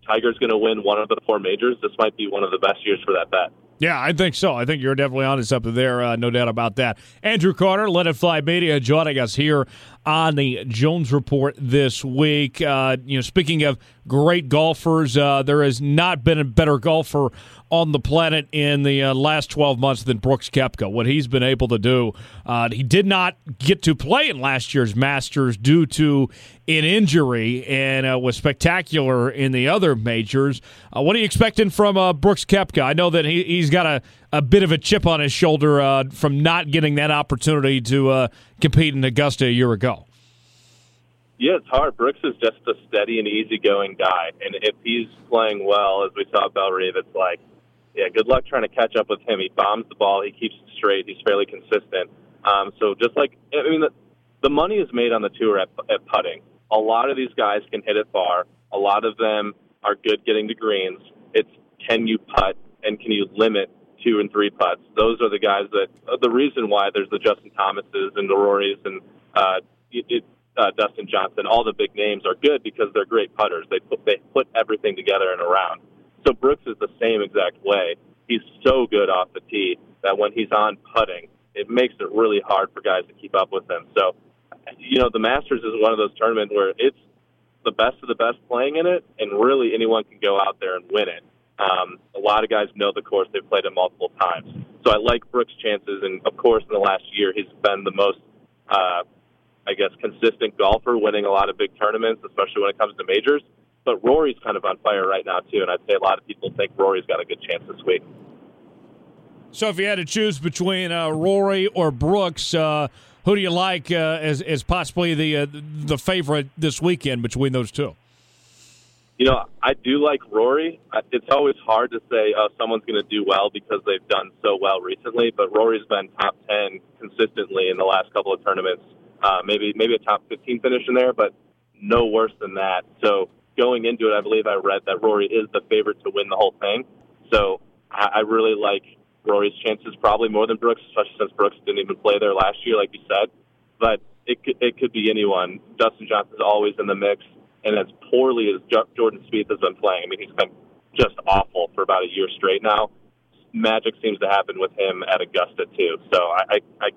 Tiger's going to win one of the four majors, this might be one of the best years for that bet. Yeah, I think so. I think you're definitely on onto something there, uh, no doubt about that. Andrew Carter, Let It Fly Media, joining us here on the Jones Report this week. Uh, you know, speaking of great golfers, uh, there has not been a better golfer on the planet in the uh, last 12 months than Brooks Koepka. What he's been able to do. Uh, he did not get to play in last year's Masters due to an injury and uh, was spectacular in the other majors. Uh, what are you expecting from Brooks Koepka? I know that he, he's got a, a bit of a chip on his shoulder uh, from not getting that opportunity to compete in Augusta a year ago. Yeah, it's hard. Brooks is just a steady and easygoing guy, and if he's playing well, as we saw Bellerive, it's like yeah, good luck trying to catch up with him. He bombs the ball. He keeps it straight. He's fairly consistent. Um, so just like I mean, the, the money is made on the tour at, at putting. A lot of these guys can hit it far. A lot of them are good getting to greens. It's can you putt and can you limit two and three putts? Those are the guys that uh, the reason why there's the Justin Thomases and the Rorys and uh, it, uh, Dustin Johnson, all the big names are good because they're great putters. They put they put everything together in a round. So Brooks is the same exact way. He's so good off the tee that when he's on putting, it makes it really hard for guys to keep up with him. So, you know, the Masters is one of those tournaments where it's the best of the best playing in it, and really anyone can go out there and win it. Um, a lot of guys know the course; they've played it multiple times. So I like Brooks' chances, and of course, in the last year, he's been the most, uh, I guess, consistent golfer, winning a lot of big tournaments, especially when it comes to majors. But Rory's kind of on fire right now too, and I'd say a lot of people think Rory's got a good chance this week. So, if you had to choose between uh, Rory or Brooks, uh, who do you like uh, as as possibly the uh, the favorite this weekend between those two? You know, I do like Rory. It's always hard to say uh, someone's going to do well because they've done so well recently. But Rory's been top ten consistently in the last couple of tournaments. Uh, maybe maybe a top fifteen finish in there, but no worse than that. So going into it, I believe I read that Rory is the favorite to win the whole thing. So I, I really like Rory's chances probably more than Brooks, especially since Brooks didn't even play there last year, like you said. But it could, it could be anyone. Dustin Johnson's always in the mix, and as poorly as Jordan Spieth has been playing, I mean, he's been just awful for about a year straight now. Magic seems to happen with him at Augusta too. So I, I, I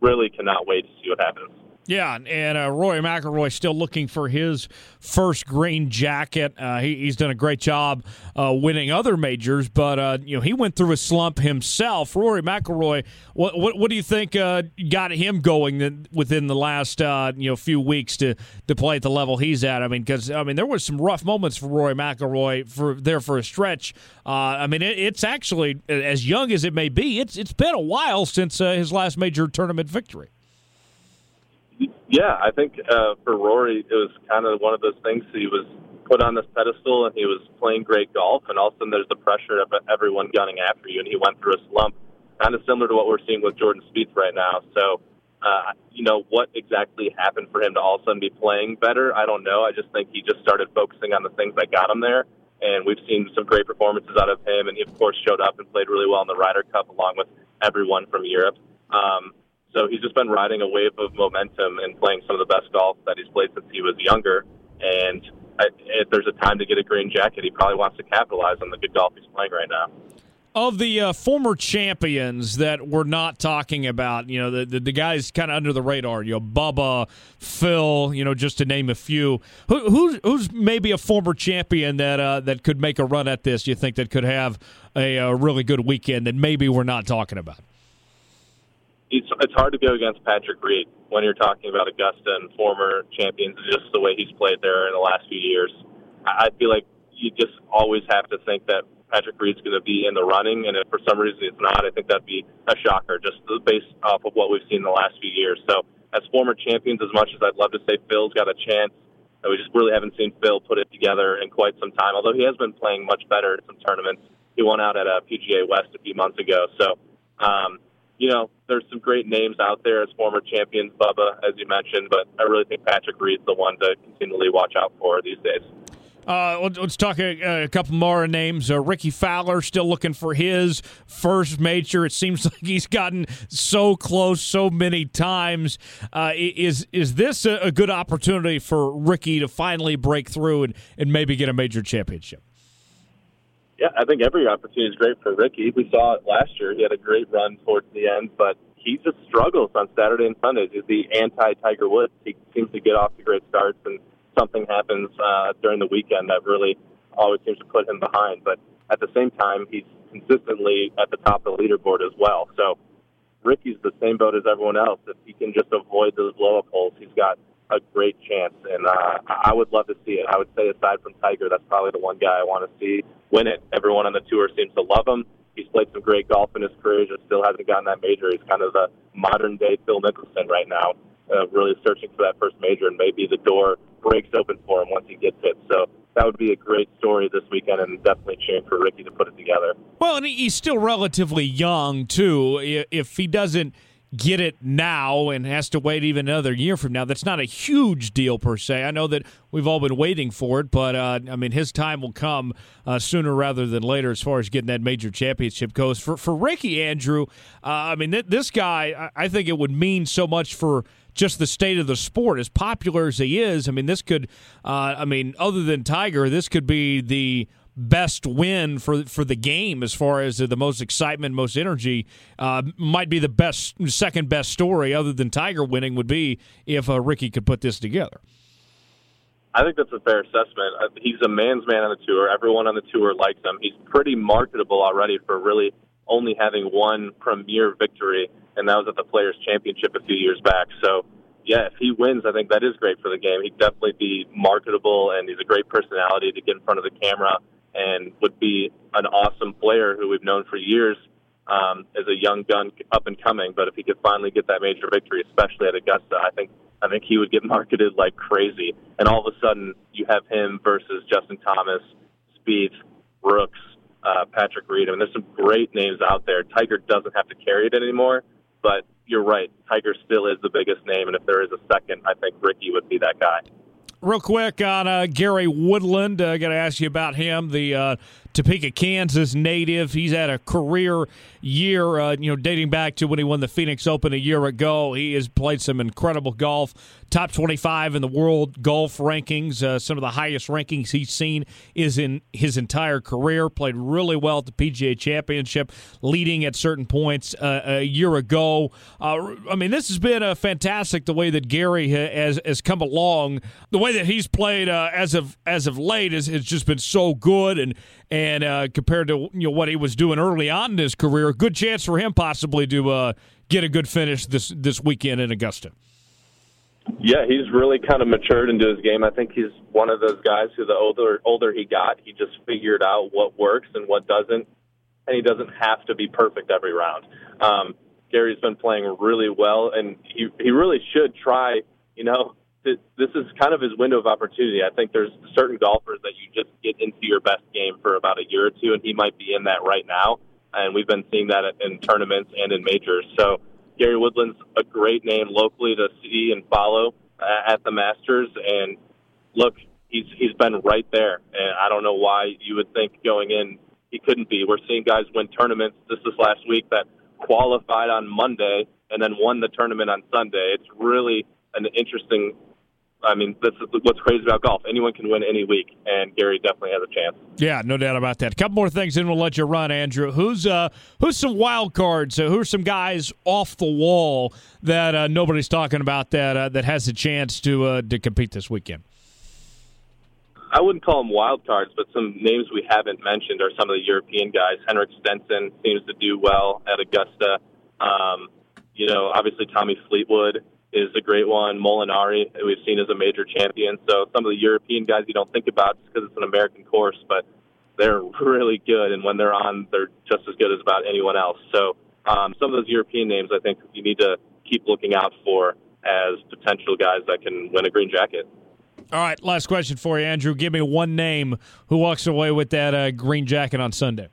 really cannot wait to see what happens. Yeah, and uh, Rory McIlroy still looking for his first green jacket. Uh, he, he's done a great job uh, winning other majors, but uh, you know he went through a slump himself. Rory McIlroy, what what, what do you think uh, got him going within the last uh, you know few weeks to to play at the level he's at? I mean, because I mean there was some rough moments for Rory McIlroy for there for a stretch. I mean, it, it's actually as young as it may be, it's it's been a while since his last major tournament victory. Yeah, I think uh, for Rory, it was kind of one of those things. He was put on this pedestal and he was playing great golf, and all of a sudden there's the pressure of everyone gunning after you, and he went through a slump, kind of similar to what we're seeing with Jordan Spieth right now. So, uh, you know, what exactly happened for him to all of a sudden be playing better? I don't know. I just think he just started focusing on the things that got him there, and we've seen some great performances out of him, and he of course showed up and played really well in the Ryder Cup along with everyone from Europe. Um, so he's just been riding a wave of momentum and playing some of the best golf that he's played since he was younger. And I, if there's a time to get a green jacket, he probably wants to capitalize on the good golf he's playing right now. Of the uh, former champions that we're not talking about, you know, the, the, the guys kind of under the radar, you know, Bubba, Phil, you know, just to name a few. Who, who's, who's maybe a former champion that uh, that could make a run at this? You think that could have a, a really good weekend that maybe we're not talking about? It's it's hard to go against Patrick Reed when you're talking about Augusta and former champions, just the way he's played there in the last few years. I feel like you just always have to think that Patrick Reed's going to be in the running, and if for some reason it's not, I think that'd be a shocker, just based off of what we've seen in the last few years. So, as former champions, as much as I'd love to say Phil's got a chance, we just really haven't seen Phil put it together in quite some time. Although he has been playing much better in some tournaments, he won out at a PGA West a few months ago. So, um, you know, there's some great names out there as former champions, Bubba, as you mentioned, but I really think Patrick Reed's the one to continually watch out for these days. Uh, let's talk a, a, couple more names. Uh, Rickie Fowler still looking for his first major. It seems like he's gotten so close so many times. Uh, is is this a, a, good opportunity for Rickie to finally break through and, and maybe get a major championship? Yeah, I think every opportunity is great for Rickie. We saw it last year. He had a great run towards the end, but he just struggles on Saturday and Sundays. He's the anti-Tiger Woods. He seems to get off to great starts, and something happens uh, during the weekend that really always seems to put him behind. But at the same time, he's consistently at the top of the leaderboard as well. So Rickie's the same boat as everyone else. If he can just avoid those blow-up holes, he's got a great chance. And uh, I would love to see it. I would say, aside from Tiger, that's probably the one guy I want to see win it. Everyone on the tour seems to love him. He's played some great golf in his career, just still hasn't gotten that major. He's kind of the modern day Phil Mickelson right now, uh, really searching for that first major, and maybe the door breaks open for him once he gets it. So that would be a great story this weekend, and definitely cheering for Rickie to put it together. Well, and he's still relatively young too. If he doesn't get it now and has to wait even another year from now, that's not a huge deal per se. I know that we've all been waiting for it, but uh, I mean, his time will come uh, sooner rather than later as far as getting that major championship goes. For for Rickie Andrew, uh, I mean, th- this guy, I-, I think it would mean so much for just the state of the sport. As popular as he is, I mean, this could, uh, I mean, other than Tiger, this could be the best win for for the game as far as the most excitement, most energy. Uh, might be the best, second best story other than Tiger winning would be if uh, Rickie could put this together. I think that's a fair assessment. Uh, he's a man's man on the tour. Everyone on the tour likes him. He's pretty marketable already for really only having one premier victory, and that was at the Players Championship a few years back. So, yeah, if he wins, I think that is great for the game. He'd definitely be marketable, and he's a great personality to get in front of the camera and would be an awesome player who we've known for years um, as a young gun up and coming. But if he could finally get that major victory, especially at Augusta, I think I think he would get marketed like crazy. And all of a sudden, you have him versus Justin Thomas, Spieth, Brooks, uh, Patrick Reed. I mean, there's some great names out there. Tiger doesn't have to carry it anymore, but you're right. Tiger still is the biggest name, and if there is a second, I think Rickie would be that guy. Real quick on uh, Gary Woodland, I uh, got to ask you about him. The uh, Topeka, Kansas native. He's had a career year, uh, you know, dating back to when he won the Phoenix Open a year ago. He has played some incredible golf, top 25 in the world golf rankings. Uh, some of the highest rankings he's seen is in his entire career. Played really well at the PGA Championship, leading at certain points uh, a year ago. Uh, I mean, this has been a fantastic the way that Gary has has come along. The way that he's played uh, as of as of late has, has just been so good and and uh, compared to you know what he was doing early on in his career, good chance for him possibly to uh, get a good finish this this weekend in Augusta. Yeah, he's really kind of matured into his game. I think he's one of those guys who the older older he got, he just figured out what works and what doesn't, and he doesn't have to be perfect every round. Um, Gary's been playing really well, and he he really should try. You know, this is kind of his window of opportunity. I think there's certain golfers that you just get into your best game for about a year or two, and he might be in that right now. And we've been seeing that in tournaments and in majors. So Gary Woodland's a great name locally to see and follow uh, at the Masters. And look, he's he's been right there, and I don't know why you would think going in he couldn't be. We're seeing guys win tournaments. This is last week that qualified on Monday and then won the tournament on Sunday. It's really an interesting I mean, that's what's crazy about golf. Anyone can win any week, and Gary definitely has a chance. Yeah, no doubt about that. A couple more things, and we'll let you run, Andrew. Who's uh, who's some wild cards? Uh, who are some guys off the wall that uh, nobody's talking about that uh, that has a chance to uh, to compete this weekend? I wouldn't call them wild cards, but some names we haven't mentioned are some of the European guys. Henrik Stenson seems to do well at Augusta. Um, you know, obviously Tommy Fleetwood is a great one. Molinari, we've seen as a major champion. So some of the European guys you don't think about just because it's an American course, but they're really good. And when they're on, they're just as good as about anyone else. So um, some of those European names, I think you need to keep looking out for as potential guys that can win a green jacket. All right, last question for you, Andrew. Give me one name who walks away with that uh, green jacket on Sunday.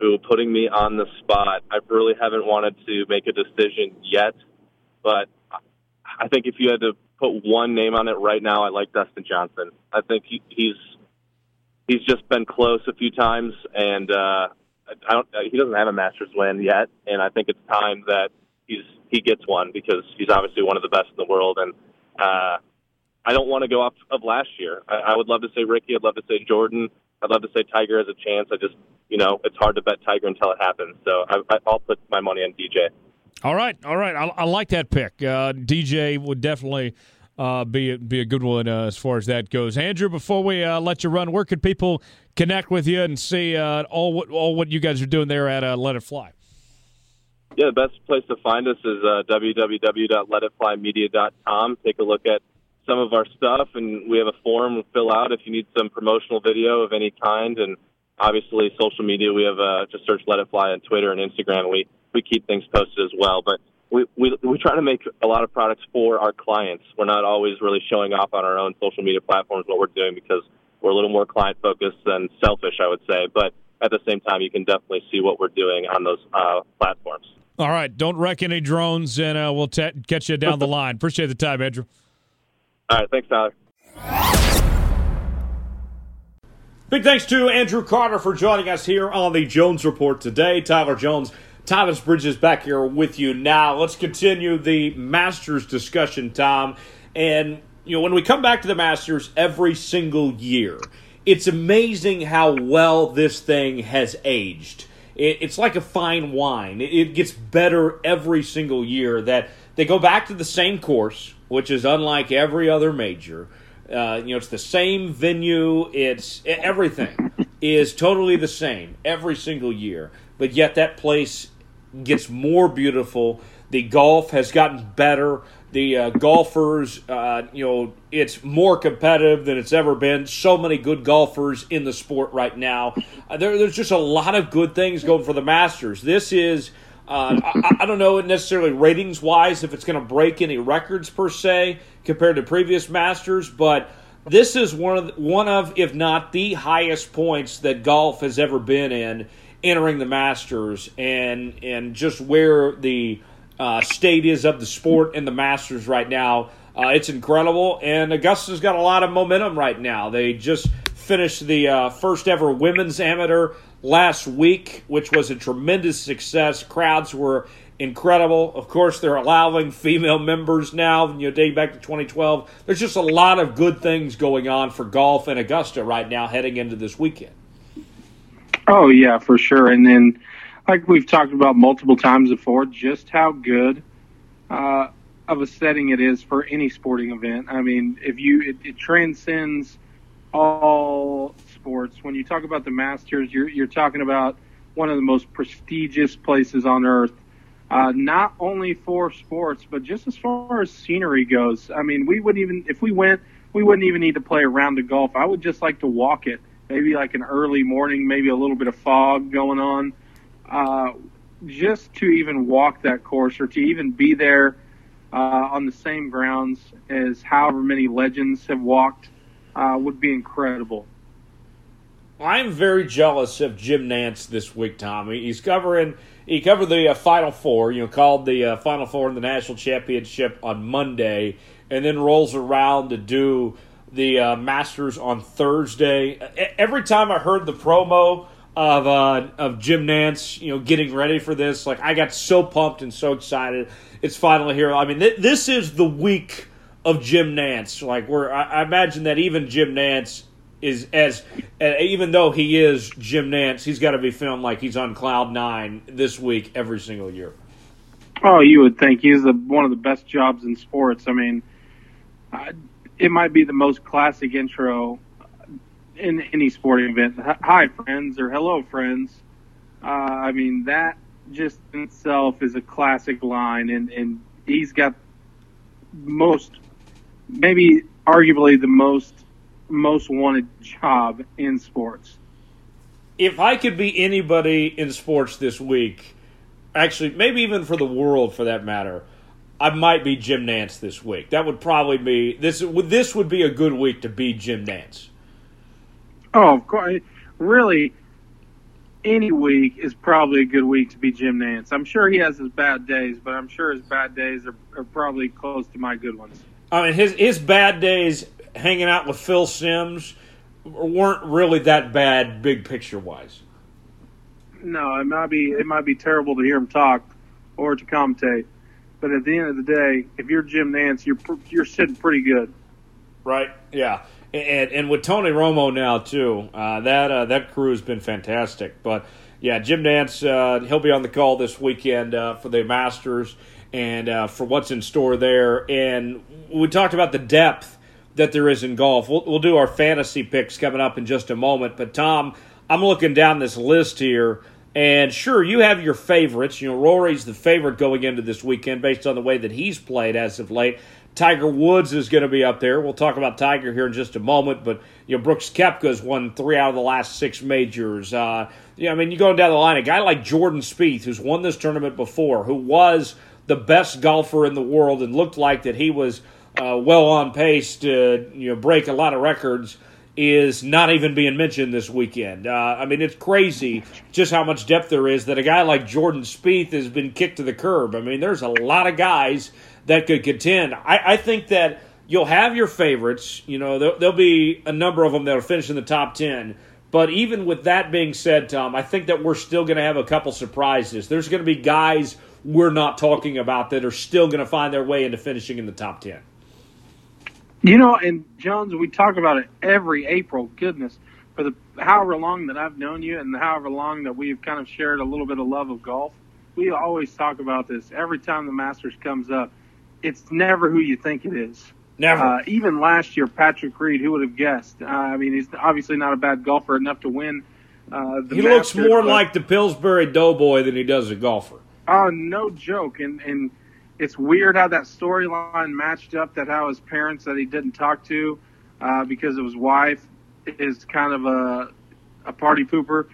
Who putting me on the spot? I really haven't wanted to make a decision yet. But I think if you had to put one name on it right now, I like Dustin Johnson. I think he, he's he's just been close a few times, and uh, I don't. He doesn't have a Masters win yet, and I think it's time that he's he gets one because he's obviously one of the best in the world, and uh, I don't want to go off of last year. I, I would love to say Rickie. I'd love to say Jordan. I'd love to say Tiger has a chance. I just, you know, it's hard to bet Tiger until it happens. So I, I, I'll put my money on DJ. All right, all right. I, I like that pick. Uh, DJ would definitely uh, be be a good one uh, as far as that goes. Andrew, before we uh, let you run, where could people connect with you and see uh, all what all what you guys are doing there at uh, Let It Fly? Yeah, the best place to find us is uh, www.letitflymedia.com. Take a look at some of our stuff, and we have a form to fill out if you need some promotional video of any kind. And obviously, social media. We have uh, just search Let It Fly on Twitter and Instagram. We we keep things posted as well. But we, we we try to make a lot of products for our clients. We're not always really showing off on our own social media platforms what we're doing because we're a little more client focused than selfish, I would say. But at the same time, you can definitely see what we're doing on those uh, platforms. All right, don't wreck any drones, and uh, we'll t- catch you down the line. Appreciate the time, Andrew. All right, thanks, Tyler. Big thanks to Andrew Carter for joining us here on the Jones Report today. Tyler Jones Thomas Bridges back here with you now. Let's continue the Masters discussion, Tom. And, you know, when we come back to the Masters every single year, it's amazing how well this thing has aged. it's like a fine wine, it gets better every single year. That they go back to the same course, which is unlike every other major. Uh, you know, it's the same venue. It's everything is totally the same every single year, but yet that place gets more beautiful. The golf has gotten better. The uh, golfers, uh, you know, it's more competitive than it's ever been. So many good golfers in the sport right now. Uh, there, there's just a lot of good things going for the Masters. This is, uh, I, I, don't know necessarily ratings wise if it's going to break any records per se compared to previous Masters, but this is one of one of, if not the highest points that golf has ever been in entering the Masters and and just where the uh, state is of the sport and the Masters right now. Uh, it's incredible, and Augusta's got a lot of momentum right now. They just finished the uh, first ever women's amateur last week, which was a tremendous success. Crowds were incredible. Of course, they're allowing female members now, you know, dating back to 2012. There's just a lot of good things going on for golf in Augusta right now heading into this weekend. Oh yeah, for sure. And then, like we've talked about multiple times before, just how good uh, of a setting it is for any sporting event. I mean, if you it, it transcends all sports. When you talk about the Masters, you're you're talking about one of the most prestigious places on earth. Uh, not only for sports, but just as far as scenery goes. I mean, we wouldn't even if we went, we wouldn't even need to play a round of golf. I would just like to walk it maybe like an early morning, maybe a little bit of fog going on. Uh, just to even walk that course or to even be there uh, on the same grounds as however many legends have walked uh, would be incredible. I'm very jealous of Jim Nantz this week, Tommy. He's covering he covered the uh, Final Four, you know, called the uh, Final Four in the national championship on Monday, and then rolls around to do the uh, Masters on Thursday. Every time I heard the promo of uh, of Jim Nantz, you know, getting ready for this, like I got so pumped and so excited. It's finally here. I mean, th- this is the week of Jim Nantz. Like, where I, I imagine that even Jim Nantz is as even though he is Jim Nantz, he's got to be feeling like he's on cloud nine this week every single year. Oh, you would think he's the, one of the best jobs in sports. I mean, it might be the most classic intro in any sporting event. Hi, friends, or hello, friends. Uh, I mean, that just in itself is a classic line, and, and he's got most, maybe arguably the most most wanted job in sports. If I could be anybody in sports this week, actually, maybe even for the world for that matter, I might be Jim Nantz this week. That would probably be this. Would this would be a good week to be Jim Nantz. Oh, of course. Really, any week is probably a good week to be Jim Nantz. I'm sure he has his bad days, but I'm sure his bad days are, are probably close to my good ones. I mean, his his bad days hanging out with Phil Simms weren't really that bad, big picture wise. No, it might be it might be terrible to hear him talk or to commentate but at the end of the day, if you're Jim Nantz, you're you're sitting pretty good. Right. Yeah. And and with Tony Romo now too, uh, that uh, that crew has been fantastic. But yeah, Jim Nantz, uh, he'll be on the call this weekend uh, for the Masters and uh, for what's in store there. And we talked about the depth that there is in golf. We'll, we'll do our fantasy picks coming up in just a moment. But Tom, I'm looking down this list here and sure, you have your favorites. You know, Rory's the favorite going into this weekend based on the way that he's played as of late. Tiger Woods is going to be up there. We'll talk about Tiger here in just a moment, but you know Brooks Koepka's won three out of the last six majors. Uh, I mean you going down the line, a guy like Jordan Spieth, who's won this tournament before, who was the best golfer in the world and looked like that he was uh, well on pace to you know break a lot of records is not even being mentioned this weekend. Uh, I mean, it's crazy just how much depth there is that a guy like Jordan Spieth has been kicked to the curb. I mean, there's a lot of guys that could contend. I, I think that you'll have your favorites. You know, there'll, there'll, be a number of them that'll finish in the top ten. But even with that being said, Tom, I think that we're still going to have a couple surprises. There's going to be guys we're not talking about that are still going to find their way into finishing in the top 10. You know, and Jones, we talk about it every April. Goodness, for the however long that I've known you and however long that we've kind of shared a little bit of love of golf, we always talk about this. Every time the Masters comes up, it's never who you think it is. Never. Uh, even last year, Patrick Reed, who would have guessed? Uh, I mean, he's obviously not a bad golfer enough to win. Uh, the he Masters, looks more like the Pillsbury Doughboy than he does a golfer. Oh, no joke. And and it's weird how that storyline matched up. That how his parents that he didn't talk to uh, because of his wife is kind of a a party pooper.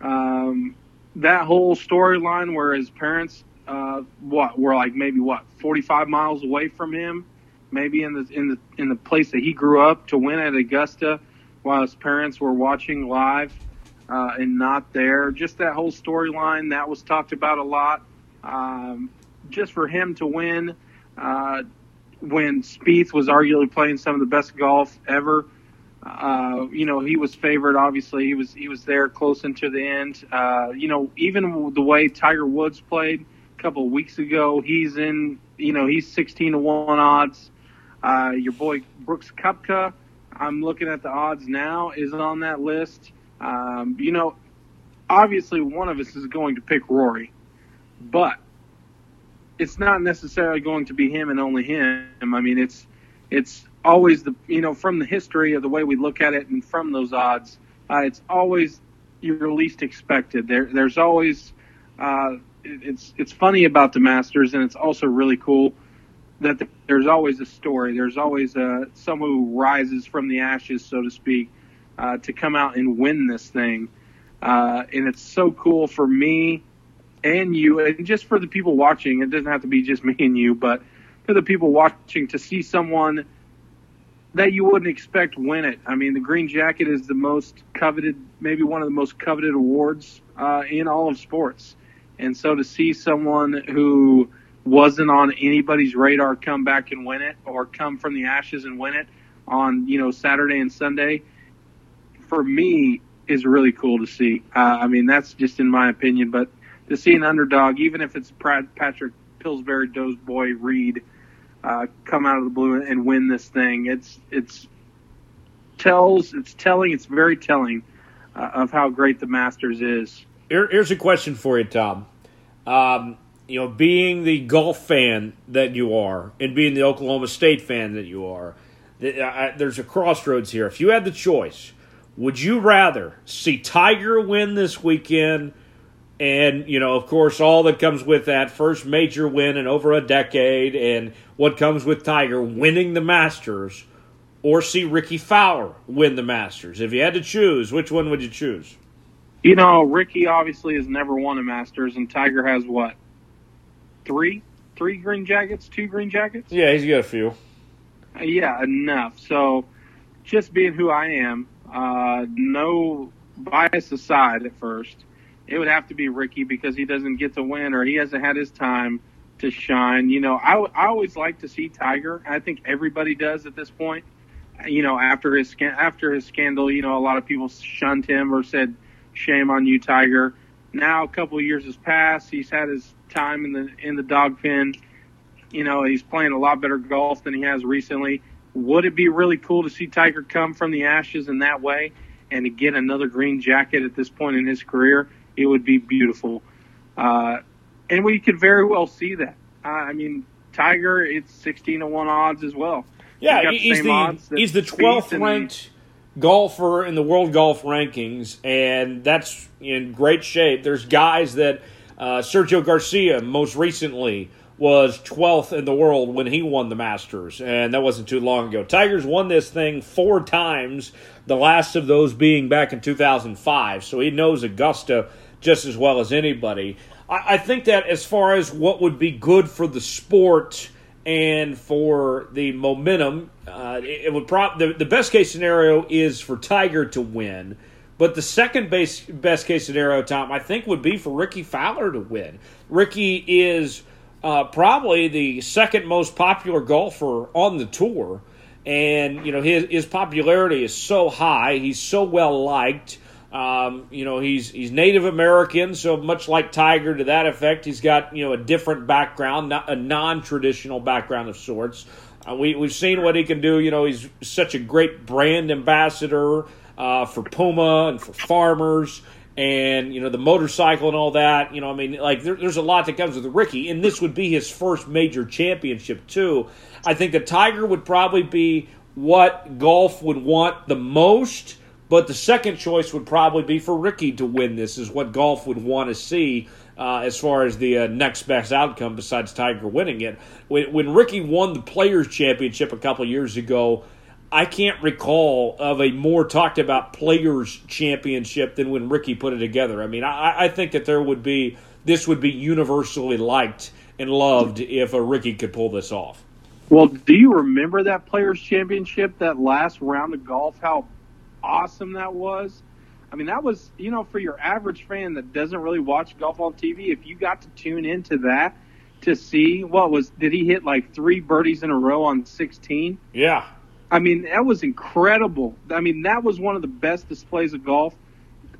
Um, that whole storyline where his parents, uh, what were like maybe what forty five miles away from him, maybe in the in the in the place that he grew up to win at Augusta, while his parents were watching live uh, and not there. Just that whole storyline that was talked about a lot. Um, just for him to win uh, when Spieth was arguably playing some of the best golf ever. Uh, you know, he was favored. Obviously, he was he was there close into the end. Uh, you know, even the way Tiger Woods played a couple of weeks ago, he's in. You know, he's sixteen to one odds. Uh, your boy Brooks Koepka, I'm looking at the odds now, is on that list. Um, you know, obviously one of us is going to pick Rory, but it's not necessarily going to be him and only him. I mean, it's it's always the you know from the history of the way we look at it and from those odds, uh, it's always your least expected. There, there's always uh, it's it's funny about the Masters, and it's also really cool that there's always a story. There's always uh, someone who rises from the ashes, so to speak, uh, to come out and win this thing. Uh, and it's so cool for me and you, and just for the people watching. It doesn't have to be just me and you, but for the people watching to see someone that you wouldn't expect win it. I mean, the Green Jacket is the most coveted, maybe one of the most coveted awards uh, in all of sports. And so to see someone who wasn't on anybody's radar come back and win it, or come from the ashes and win it on you know Saturday and Sunday, for me is really cool to see. Uh, I mean, that's just in my opinion, but to see an underdog, even if it's Patrick Pillsbury Doe's boy Reed, uh, come out of the blue and win this thing, it's it's tells it's telling it's very telling uh, of how great the Masters is. Here, here's a question for you, Tom. Um, you know, being the golf fan that you are, and being the Oklahoma State fan that you are, there's a crossroads here. If you had the choice, would you rather see Tiger win this weekend, and you know, of course, all that comes with that first major win in over a decade, and what comes with Tiger winning the Masters, or see Rickie Fowler win the Masters? If you had to choose, which one would you choose? You know, Rickie obviously has never won a Masters, and Tiger has what? Three, three green jackets, two green jackets. Yeah, he's got a few. Uh, Yeah, enough. So, just being who I am, uh, no bias aside at first, it would have to be Rickie because he doesn't get to win or he hasn't had his time to shine. You know, I, I always like to see Tiger. I think everybody does at this point. You know, after his after his scandal, you know, a lot of people shunned him or said, "Shame on you, Tiger." Now, a couple of years has passed. He's had his time in the in the dog pen. You know, he's playing a lot better golf than he has recently. Would it be really cool to see Tiger come from the ashes in that way and to get another green jacket at this point in his career? It would be beautiful. Uh, and we could very well see that. Uh, I mean, Tiger, it's 16 to 1 odds as well. Yeah, got the he's the he's the twelfth and- ranked golfer in the world golf rankings, and that's in great shape. There's guys that uh, Sergio Garcia most recently was 12th in the world when he won the Masters, and that wasn't too long ago. Tiger's won this thing four times, the last of those being back in 2005, so he knows Augusta just as well as anybody. I, I think that as far as what would be good for the sport and for the momentum, uh, it, it would prob the, the best case scenario is for Tiger to win. But the second base, best case scenario, Tom, I think would be for Rickie Fowler to win. Rickie is uh, probably the second most popular golfer on the tour, and you know his his popularity is so high. He's so well liked. Um, you know, he's he's Native American, so much like Tiger to that effect, he's got you know a different background, not a non-traditional background of sorts. Uh, we we've seen what he can do. You know, he's such a great brand ambassador uh, for Puma and for farmers. And you know the motorcycle and all that. You know, I mean, like there, there's a lot that comes with Rickie, and this would be his first major championship too. I think the Tiger would probably be what golf would want the most but the second choice would probably be for Rickie to win this, is what golf would want to see uh, as far as the uh, next best outcome besides Tiger winning it. When, when Rickie won the Players' Championship a couple years ago, I can't recall of a more talked about Players' Championship than when Rickie put it together. I mean, I, I think that there would be, this would be universally liked and loved if a Rickie could pull this off. Well, do you remember that Players' Championship, that last round of golf? How awesome that was. I mean, that was, you know, for your average fan that doesn't really watch golf on TV, if you got to tune into that to see what was, did he hit like three birdies in a row on 16? Yeah. I mean, that was incredible. I mean, that was one of the best displays of golf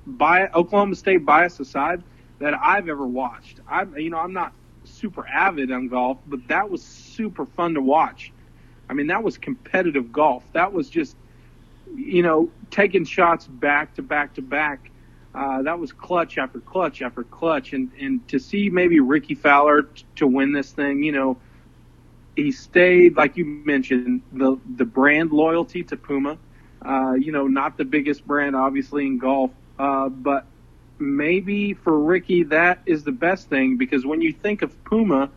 by Oklahoma State bias aside that I've ever watched. I'm, you know, I'm not super avid on golf, but that was super fun to watch. I mean, that was competitive golf. That was just you know, taking shots back to back to back. Uh, that was clutch after clutch after clutch, and and to see maybe Rickie Fowler t- to win this thing, you know, he stayed like you mentioned the the brand loyalty to Puma. Uh, you know, not the biggest brand obviously in golf, uh, but maybe for Rickie that is the best thing because when you think of Puma,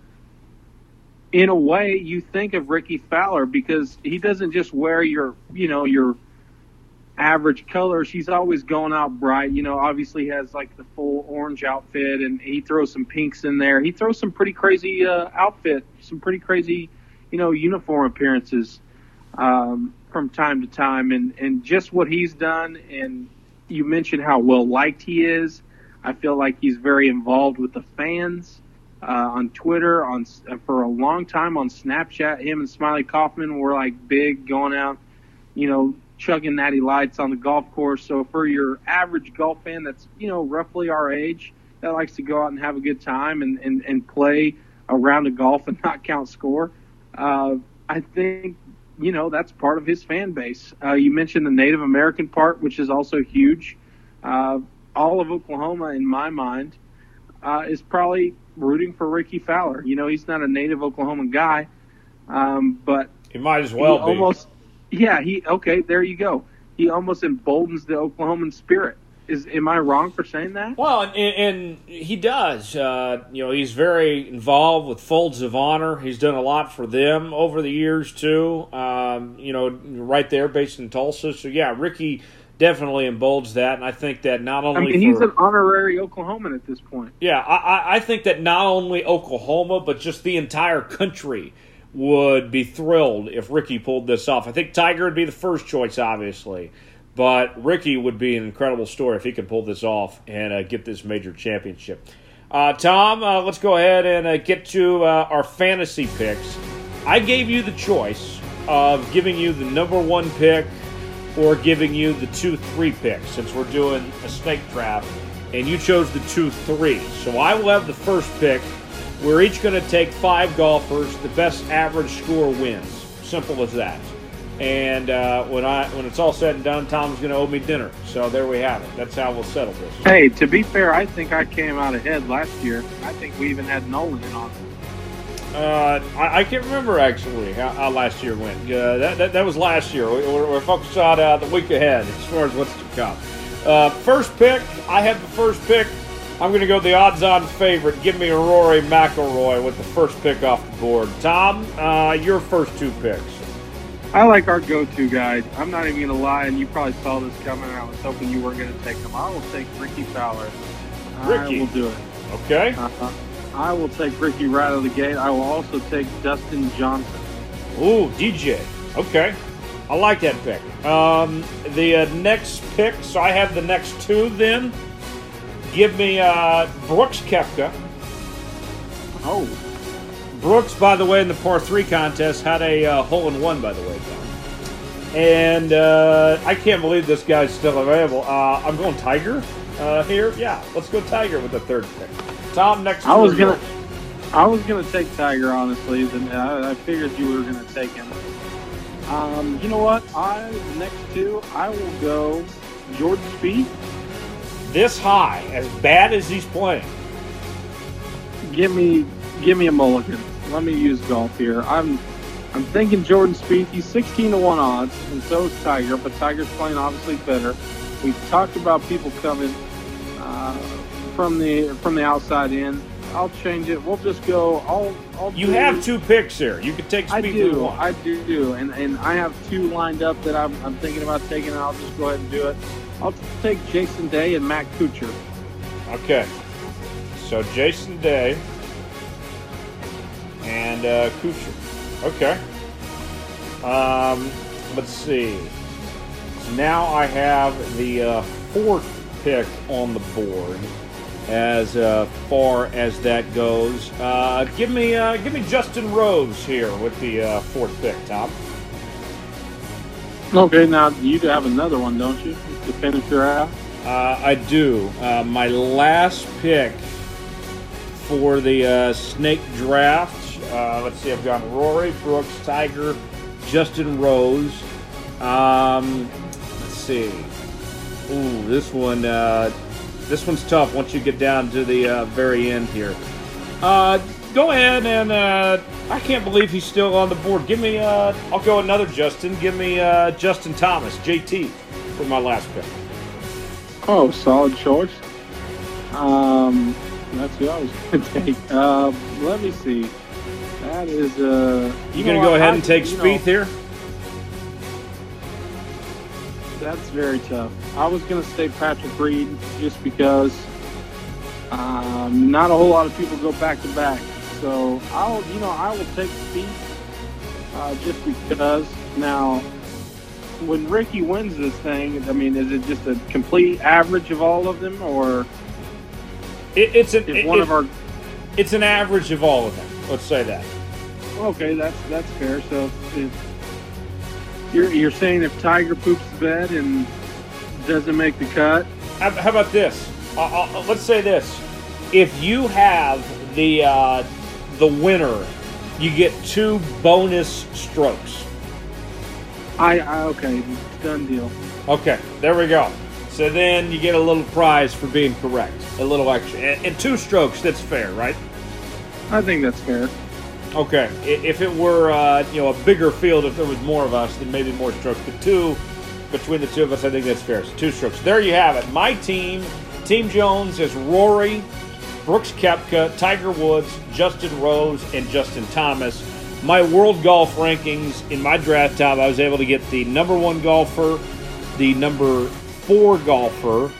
in a way you think of Rickie Fowler because he doesn't just wear your you know your average color. She's always going out bright. You know, obviously has like the full orange outfit, and he throws some pinks in there. He throws some pretty crazy uh, outfit, some pretty crazy, you know, uniform appearances um, from time to time, and and just what he's done. And you mentioned how well liked he is. I feel like he's very involved with the fans. Uh, on Twitter, on for a long time on Snapchat, him and Smylie Kaufman were like big going out, you know, chugging natty lights on the golf course. So for your average golf fan that's, you know, roughly our age that likes to go out and have a good time and, and, and play a round of golf and not count score, uh, I think, you know, that's part of his fan base. Uh, you mentioned the Native American part, which is also huge. Uh, all of Oklahoma, in my mind, uh, is probably rooting for Rickie Fowler. You know, he's not a native Oklahoman guy, um, but he might as well be. Almost, yeah, he okay. There you go. He almost emboldens the Oklahoman spirit. Is am I wrong for saying that? Well, and, and he does. Uh, you know, he's very involved with Folds of Honor. He's done a lot for them over the years too. Um, you know, right there, based in Tulsa. So yeah, Rickie definitely emboldens that, and I think that not only I mean, for, he's an honorary Oklahoman at this point. Yeah, I, I think that not only Oklahoma, but just the entire country would be thrilled if Rickie pulled this off. I think Tiger would be the first choice, obviously, but Rickie would be an incredible story if he could pull this off and uh, get this major championship. Uh, Tom, uh, let's go ahead and uh, get to uh, our fantasy picks. I gave you the choice of giving you the number one pick or giving you the two three pick since we're doing a snake draft, and you chose the two three. So I will have the first pick we're each going to take five golfers. The best average score wins. Simple as that. And uh, when I when it's all said and done, Tom's going to owe me dinner. So there we have it. That's how we'll settle this. Hey, to be fair, I think I came out ahead last year. I think we even had Nolan in on it. Uh, I, I, can't remember actually how, how last year went. Uh, that, that, that was last year. We, are we're focused on uh, the week ahead as far as what's to come. Uh, first pick, I had the first pick. I'm going to go the odds-on favorite. Give me a Rory McIlroy with the first pick off the board. Tom, uh, your first two picks. I like our go-to guy. I'm not even going to lie, and you probably saw this coming. I was hoping you weren't going to take him. I will take Rickie Fowler. Rickie. I will do it. Okay. Uh, I will take Rickie right out of the gate. I will also take Dustin Johnson. Ooh, DJ. Okay. I like that pick. Um, the uh, next pick, so I have the next two then. Give me uh, Brooks Koepka. Oh. Brooks, by the way, in the par three contest had a uh, hole in one. By the way, Tom. And uh, I can't believe this guy's still available. Uh, I'm going Tiger uh, here. Yeah, let's go Tiger with the third pick. Tom, next. I was gonna, yours. I was gonna take Tiger honestly, and I, I figured you were gonna take him. Um, you know what? I next two, I will go Jordan Spieth. This high, as bad as he's playing. Give me, give me a mulligan. Let me use golf here. I'm, I'm thinking Jordan Spieth. He's 16 to one odds, and so is Tiger. But Tiger's playing obviously better. We talked about people coming uh, from the from the outside in. I'll change it. We'll just go. I'll. I'll You do- have two picks here. You could take I Speed you do. I do. And and I have two lined up that I'm, I'm thinking about taking. I'll just go ahead and do it. I'll take Jason Day and Matt Kuchar. Okay. So Jason Day and uh, Kuchar. Okay. Um, let's see. Now I have the uh, fourth pick on the board. As uh, far as that goes, uh, give me uh, give me Justin Rose here with the uh, fourth pick, Tom. Okay, now you do have another one, don't you? To finish your out. Uh, I do. Uh, my last pick for the uh, snake draft. Uh, let's see. I've got Rory Brooks, Tiger, Justin Rose. Um, let's see. Ooh, this one. Uh, this one's tough once you get down to the uh, very end here. Go ahead and I can't believe he's still on the board. Give me. I'll go another Justin. Give me Justin Thomas, JT, for my last pick. Oh, solid choice. Um, that's who I was going to take. Uh, let me see. That is. Uh, You know gonna go ahead I- and take you Spieth here? That's very tough. I was going to say Patrick Reed just because um, not a whole lot of people go back to back. So I'll, you know, I will take Spieth uh, just because. Now, when Rickie wins this thing, I mean, is it just a complete average of all of them, or It, it's an it- one it- of our? it's an average of all of them. Let's say that. Okay, that's that's fair. So if you're you're saying if Tiger poops the bed and doesn't make the cut, How, how about this? Uh, uh, let's say this: if you have the uh, the winner, you get two bonus strokes. I, I okay, done deal. Okay, there we go. So then you get a little prize for being correct, a little extra, and, and two strokes. That's fair, right? I think that's fair. Okay, if it were uh, you know a bigger field, if there was more of us, then maybe more strokes. But two between the two of us, I think that's fair. So two strokes. There you have it. My team, Team Jones, is Rory, Brooks Koepka, Tiger Woods, Justin Rose, and Justin Thomas. My world golf rankings in my draft time, I was able to get the number one golfer, the number four golfer,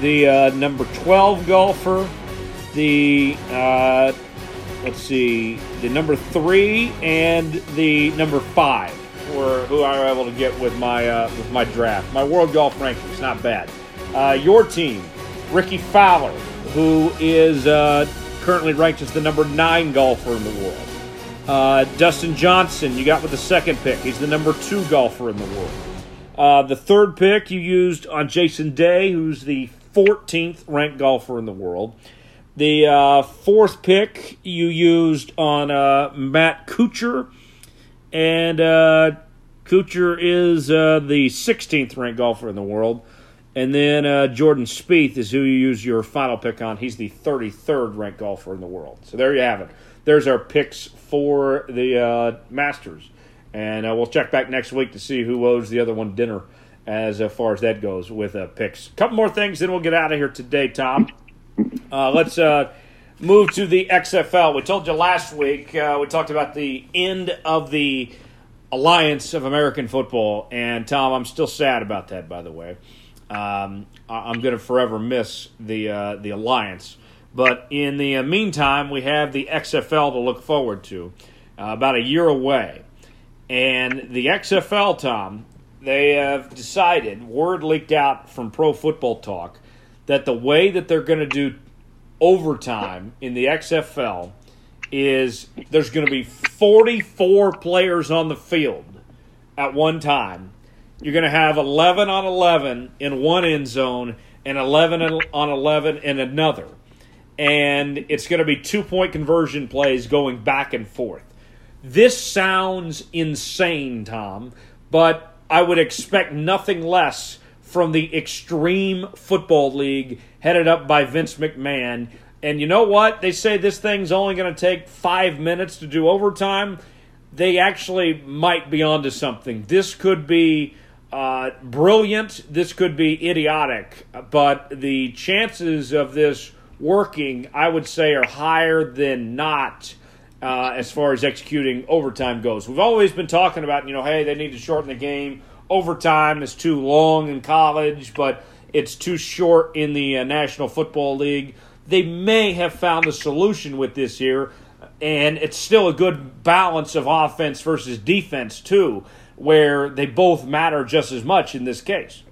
the uh, number twelve golfer, the uh, let's see, the number three and the number five were who I were able to get with my uh, with my draft. My world golf rankings, not bad. Uh, your team, Rickie Fowler, who is uh, currently ranked as the number nine golfer in the world. Uh, Dustin Johnson, you got with the second pick. He's the number two golfer in the world. Uh, the third pick you used on Jason Day, who's the 14th ranked golfer in the world. The uh, fourth pick you used on uh, Matt Kuchar, and uh, Kuchar is uh, the 16th ranked golfer in the world. And then Jordan Spieth is who you use your final pick on. He's the 33rd ranked golfer in the world. So there you have it. There's our picks for the uh, Masters. And uh, we'll check back next week to see who owes the other one dinner as uh, far as that goes with uh, picks. A couple more things, then we'll get out of here today, Tom. Uh, let's uh, move to the XFL. We told you last week, uh, we talked about the end of the Alliance of American Football. And, Tom, I'm still sad about that, by the way. Um, I'm going to forever miss the, the Alliance. But in the uh, meantime, we have the XFL to look forward to, uh, about a year away. And the XFL, Tom, they have decided, word leaked out from Pro Football Talk, that the way that they're going to do overtime in the XFL is there's going to be 44 players on the field at one time. you're going to have 11 on 11 in one end zone and 11 on 11 in another. And it's going to be two point conversion plays going back and forth. This sounds insane, Tom, but I would expect nothing less from the Extreme Football League headed up by Vince McMahon. And you know what? They say this thing's only going to take five minutes to do overtime. They actually might be onto something. This could be uh, brilliant. This could be idiotic. But the chances of this working, I would say, are higher than not. Uh, as far as executing overtime goes, we've always been talking about, you know, hey, they need to shorten the game overtime is too long in college, but it's too short in the uh, National Football League. They may have found a solution with this here, and it's still a good balance of offense versus defense, too, where they both matter just as much in this case.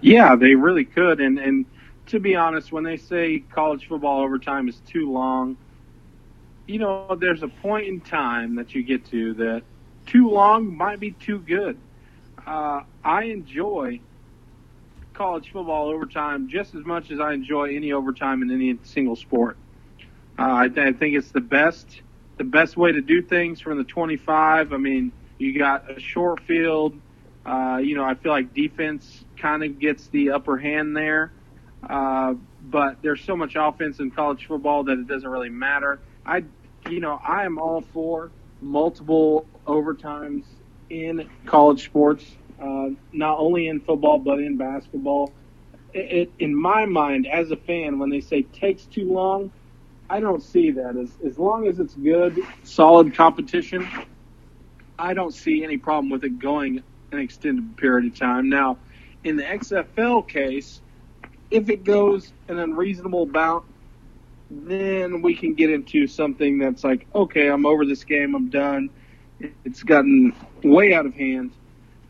Yeah, they really could. And, and to be honest, when they say college football overtime is too long, you know, there's a point in time that you get to that too long might be too good. Uh, I enjoy college football overtime just as much as I enjoy any overtime in any single sport. Uh, I, th- I think it's the best, the best way to do things from the 25. I mean, you got a short field. Uh, you know, I feel like defense kind of gets the upper hand there. Uh, but there's so much offense in college football that it doesn't really matter. I, you know, I am all for multiple overtimes in college sports, uh, not only in football but in basketball. It, it, in my mind, as a fan, when they say takes too long, I don't see that. As as long as it's good, solid competition, I don't see any problem with it going an extended period of time. Now, in the XFL case, if it goes an unreasonable bout, then we can get into something that's like, okay, I'm over this game, I'm done. It's gotten way out of hand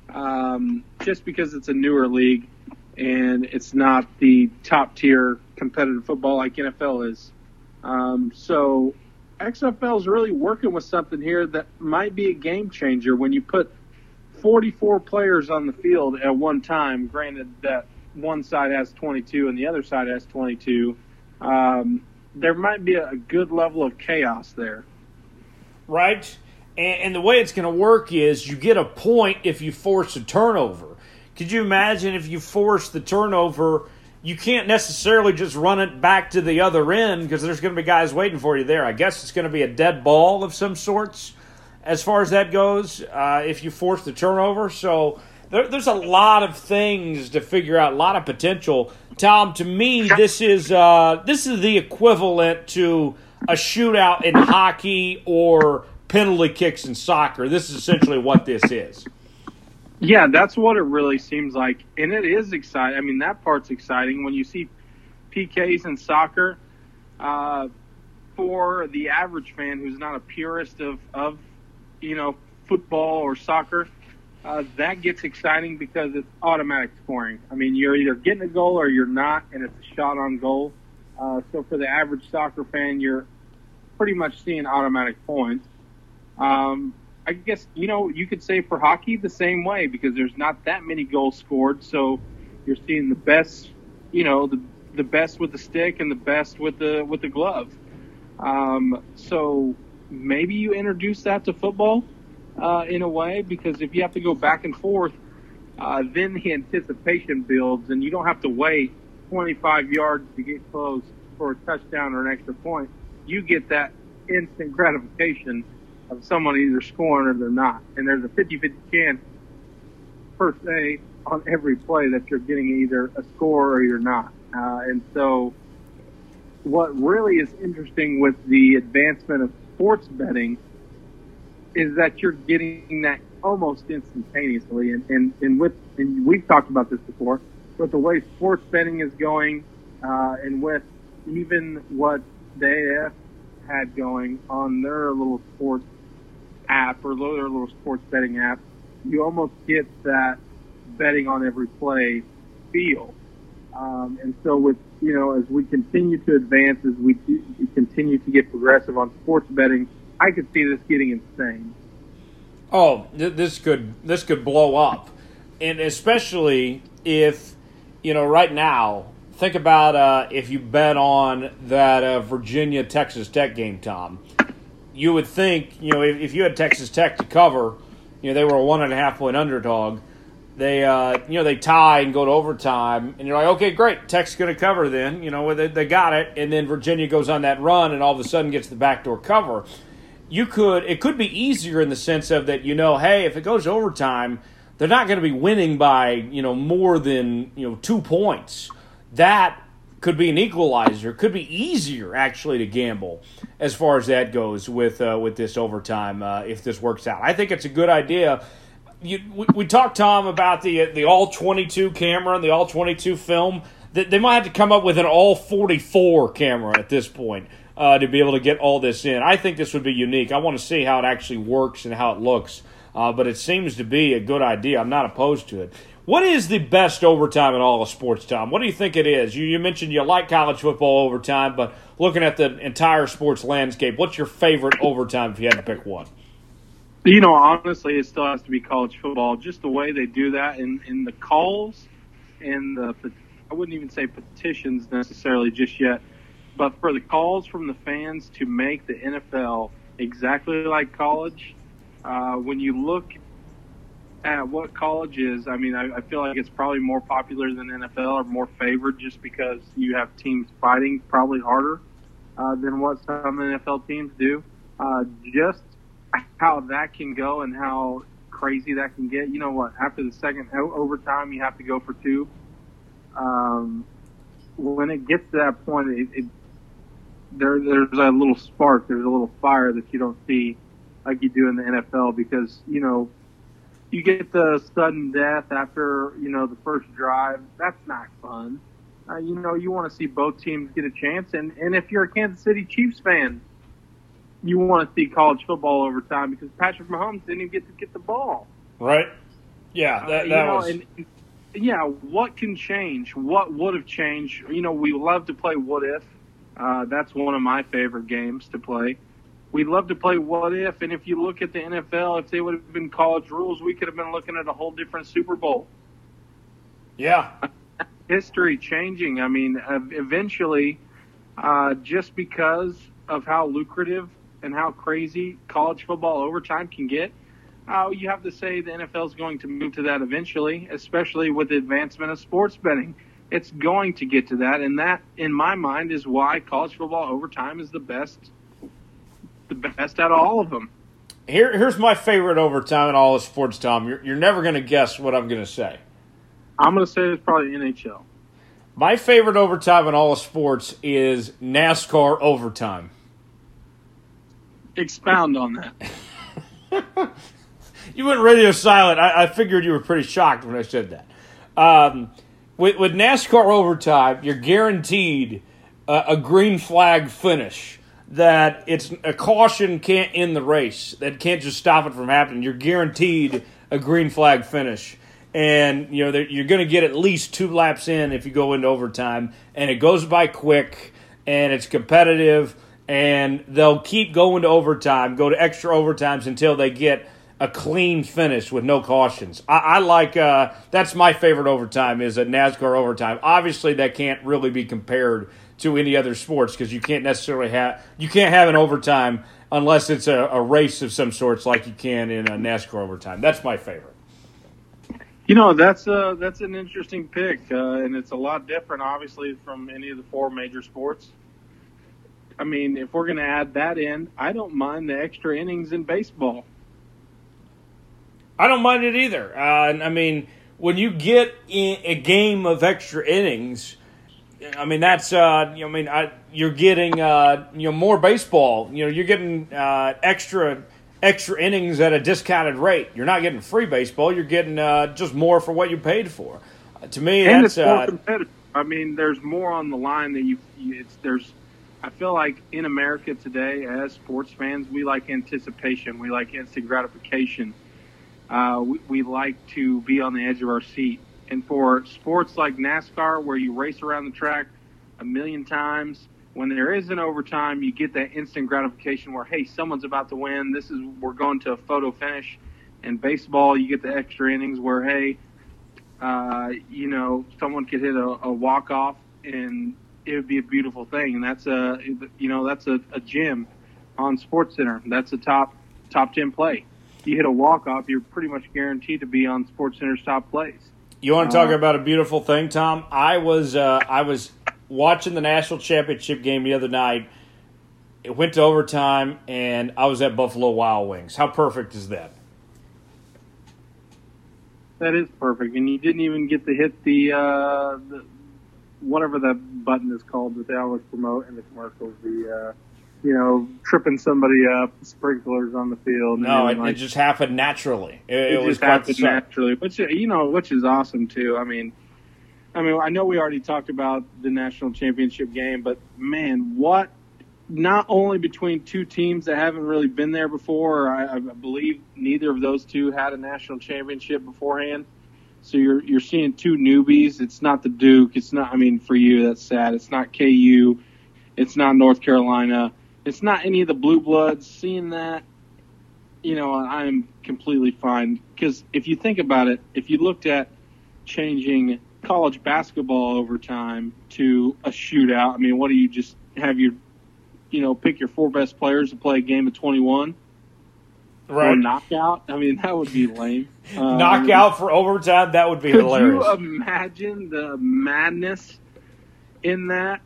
um, just because it's a newer league and it's not the top tier competitive football like NFL is. Um, so XFL is really working with something here that might be a game changer when you put 44 players on the field at one time. Granted that one side has 22 and the other side has 22. Um, there might be a good level of chaos there. Right? And, and the way it's going to work is you get a point if you force a turnover. Could you imagine if you force the turnover? You can't necessarily just run it back to the other end because there's going to be guys waiting for you there. I guess it's going to be a dead ball of some sorts as far as that goes uh, if you force the turnover. So there, there's a lot of things to figure out, a lot of potential. Tom, to me, this is uh, this is the equivalent to a shootout in hockey or penalty kicks in soccer. This is essentially what this is. Yeah, that's what it really seems like, and it is exciting. I mean, that part's exciting when you see PKs in soccer. Uh, for the average fan who's not a purist of, of you know football or soccer, uh, that gets exciting because it's automatic scoring. I mean, you're either getting a goal or you're not, and it's a shot on goal. Uh, so for the average soccer fan, you're pretty much seeing automatic points. Um, I guess you know you could say for hockey the same way because there's not that many goals scored, so you're seeing the best, you know, the the best with the stick and the best with the with the glove. Um, so maybe you introduce that to football uh, in a way because if you have to go back and forth, uh, then the anticipation builds and you don't have to wait 25 yards to get close for a touchdown or an extra point. You get that instant gratification of someone either scoring or they're not. And there's a 50-50 chance per se on every play that you're getting either a score or you're not. Uh, and so what really is interesting with the advancement of sports betting is that you're getting that almost instantaneously. And, and, and with, and we've talked about this before, with the way sports betting is going, uh, and with even what the AF had going on their little sports app or their little sports betting app, you almost get that betting on every play feel. Um, and so with, you know, as we continue to advance, as we, we continue to get progressive on sports betting, I could see this getting insane. Oh, th- this could this could blow up, and especially if you know right now. Think about uh, if you bet on that uh, Virginia Texas Tech game, Tom. You would think you know if, if you had Texas Tech to cover, you know they were a one and a half point underdog. They uh, you know they tie and go to overtime, and you're like, okay, great, Tech's going to cover. Then you know they, they got it, and then Virginia goes on that run, and all of a sudden gets the backdoor cover you could it could be easier in the sense of that you know hey if it goes overtime they're not going to be winning by you know more than you know two points. That could be an equalizer. Could be easier actually to gamble as far as that goes with uh, with this overtime uh, if this works out. I think it's a good idea. You, we, we talked tom about the the all 22 camera and the all 22 film. That they might have to come up with an all 44 camera at this point uh, to be able to get all this in. I think this would be unique. I want to see how it actually works and how it looks, uh, but it seems to be a good idea. I'm not opposed to it. What is the best overtime in all of sports, Tom? What do you think it is? You, you mentioned you like college football overtime, but looking at the entire sports landscape, what's your favorite overtime if you had to pick one? You know, honestly, it still has to be college football. Just the way they do that in, in the calls and the, I wouldn't even say petitions necessarily just yet, but for the calls from the fans to make the NFL exactly like college, uh, when you look at what college is, I mean, I, I feel like it's probably more popular than NFL or more favored just because you have teams fighting probably harder uh, than what some NFL teams do. Uh, just how that can go and how crazy that can get. You know what? After the second overtime, you have to go for two. Um, when it gets to that point, it, it there there's a little spark, there's a little fire that you don't see like you do in the NFL because you know you get the sudden death after you know the first drive. That's not fun. Uh, you know you want to see both teams get a chance, and and if you're a Kansas City Chiefs fan, you want to see college football overtime because Patrick Mahomes didn't even get to get the ball. Right. Yeah. That, uh, that know, was. And, yeah, what can change? What would have changed? You know, we love to play what if uh, that's one of my favorite games to play. We'd love to play what if, and if you look at the NFL, if they would have been college rules, we could have been looking at a whole different Super Bowl. Yeah. History changing. I mean, eventually, uh, just because of how lucrative and how crazy college football overtime can get, uh, you have to say the NFL is going to move to that eventually, especially with the advancement of sports betting it's going to get to that, and that, in my mind, is why college football overtime is the best, the best out of all of them. Here, here's my favorite overtime in all of sports, Tom. You're, you're never going to guess what I'm going to say. I'm going to say it's probably NHL. My favorite overtime in all of sports is NASCAR overtime. Expound on that. you went radio silent. I, I, figured you were pretty shocked when I said that. Um, with, with NASCAR overtime, you're guaranteed a, a green flag finish. That it's a caution can't end the race. That can't just stop it from happening. You're guaranteed a green flag finish and you know you're going to get at least two laps in if you go into overtime and it goes by quick and it's competitive and they'll keep going to overtime go to extra overtimes until they get a clean finish with no cautions. I, I like uh, that's my favorite overtime is a NASCAR overtime. Obviously, that can't really be compared to any other sports because you can't necessarily have you can't have an overtime unless it's a, a race of some sorts like you can in a NASCAR overtime. That's my favorite. You know, that's a, that's an interesting pick, uh, and it's a lot different, obviously, from any of the four major sports. I mean, if we're going to add that in, I don't mind the extra innings in baseball. I don't mind it either. Uh, I mean, when you get a game of extra innings, I mean that's uh, I mean I, you're getting uh, you know more baseball. You know you're getting uh, extra extra innings at a discounted rate. You're not getting free baseball. You're getting uh, just more for what you paid for. to me, and that's it's more uh, competitive. I mean, there's more on the line that you. It's there's. I feel like in America today, as sports fans, we like anticipation. We like instant gratification uh, we, we like to be on the edge of our seat. And for sports like NASCAR, where you race around the track a million times, when there is an overtime, you get that instant gratification where, hey, someone's about to win. This is we're going to a photo finish. In baseball, you get the extra innings where, hey, uh, you know, someone could hit a, a walk off and it would be a beautiful thing. And that's a, you know, that's a, a gym on Sports Center. That's a top top ten play. You hit a walk off, you're pretty much guaranteed to be on Sports Center's top plays. You want to talk uh, about a beautiful thing, Tom? I was uh, I was watching the national championship game the other night. It went to overtime, and I was at Buffalo Wild Wings. How perfect is that? That is perfect, and you didn't even get to hit the, uh, the whatever that button is called that they always promote in the commercials. The uh, you know, tripping somebody up, sprinklers on the field. No, it, like, it, just happened naturally. It, it, it just happened naturally, which you know, which is awesome too. I mean, I mean, I know we already talked about the national championship game, but man, what? Not only between two teams that haven't really been there before, I, I believe neither of those two had a national championship beforehand. So you're you're seeing two newbies. It's not the Duke. It's not. I mean, for you, that's sad. It's not KU. It's not North Carolina it's not any of the blue bloods. Seeing that, you know, I'm completely fine because if you think about it, if you looked at changing college basketball over time to a shootout, I mean, what do you just have your, you know, pick your four best players to play a game of 21? Right. Or knockout. I mean, that would be lame. Um, knockout for overtime. That would be could hilarious. Could you imagine the madness in that?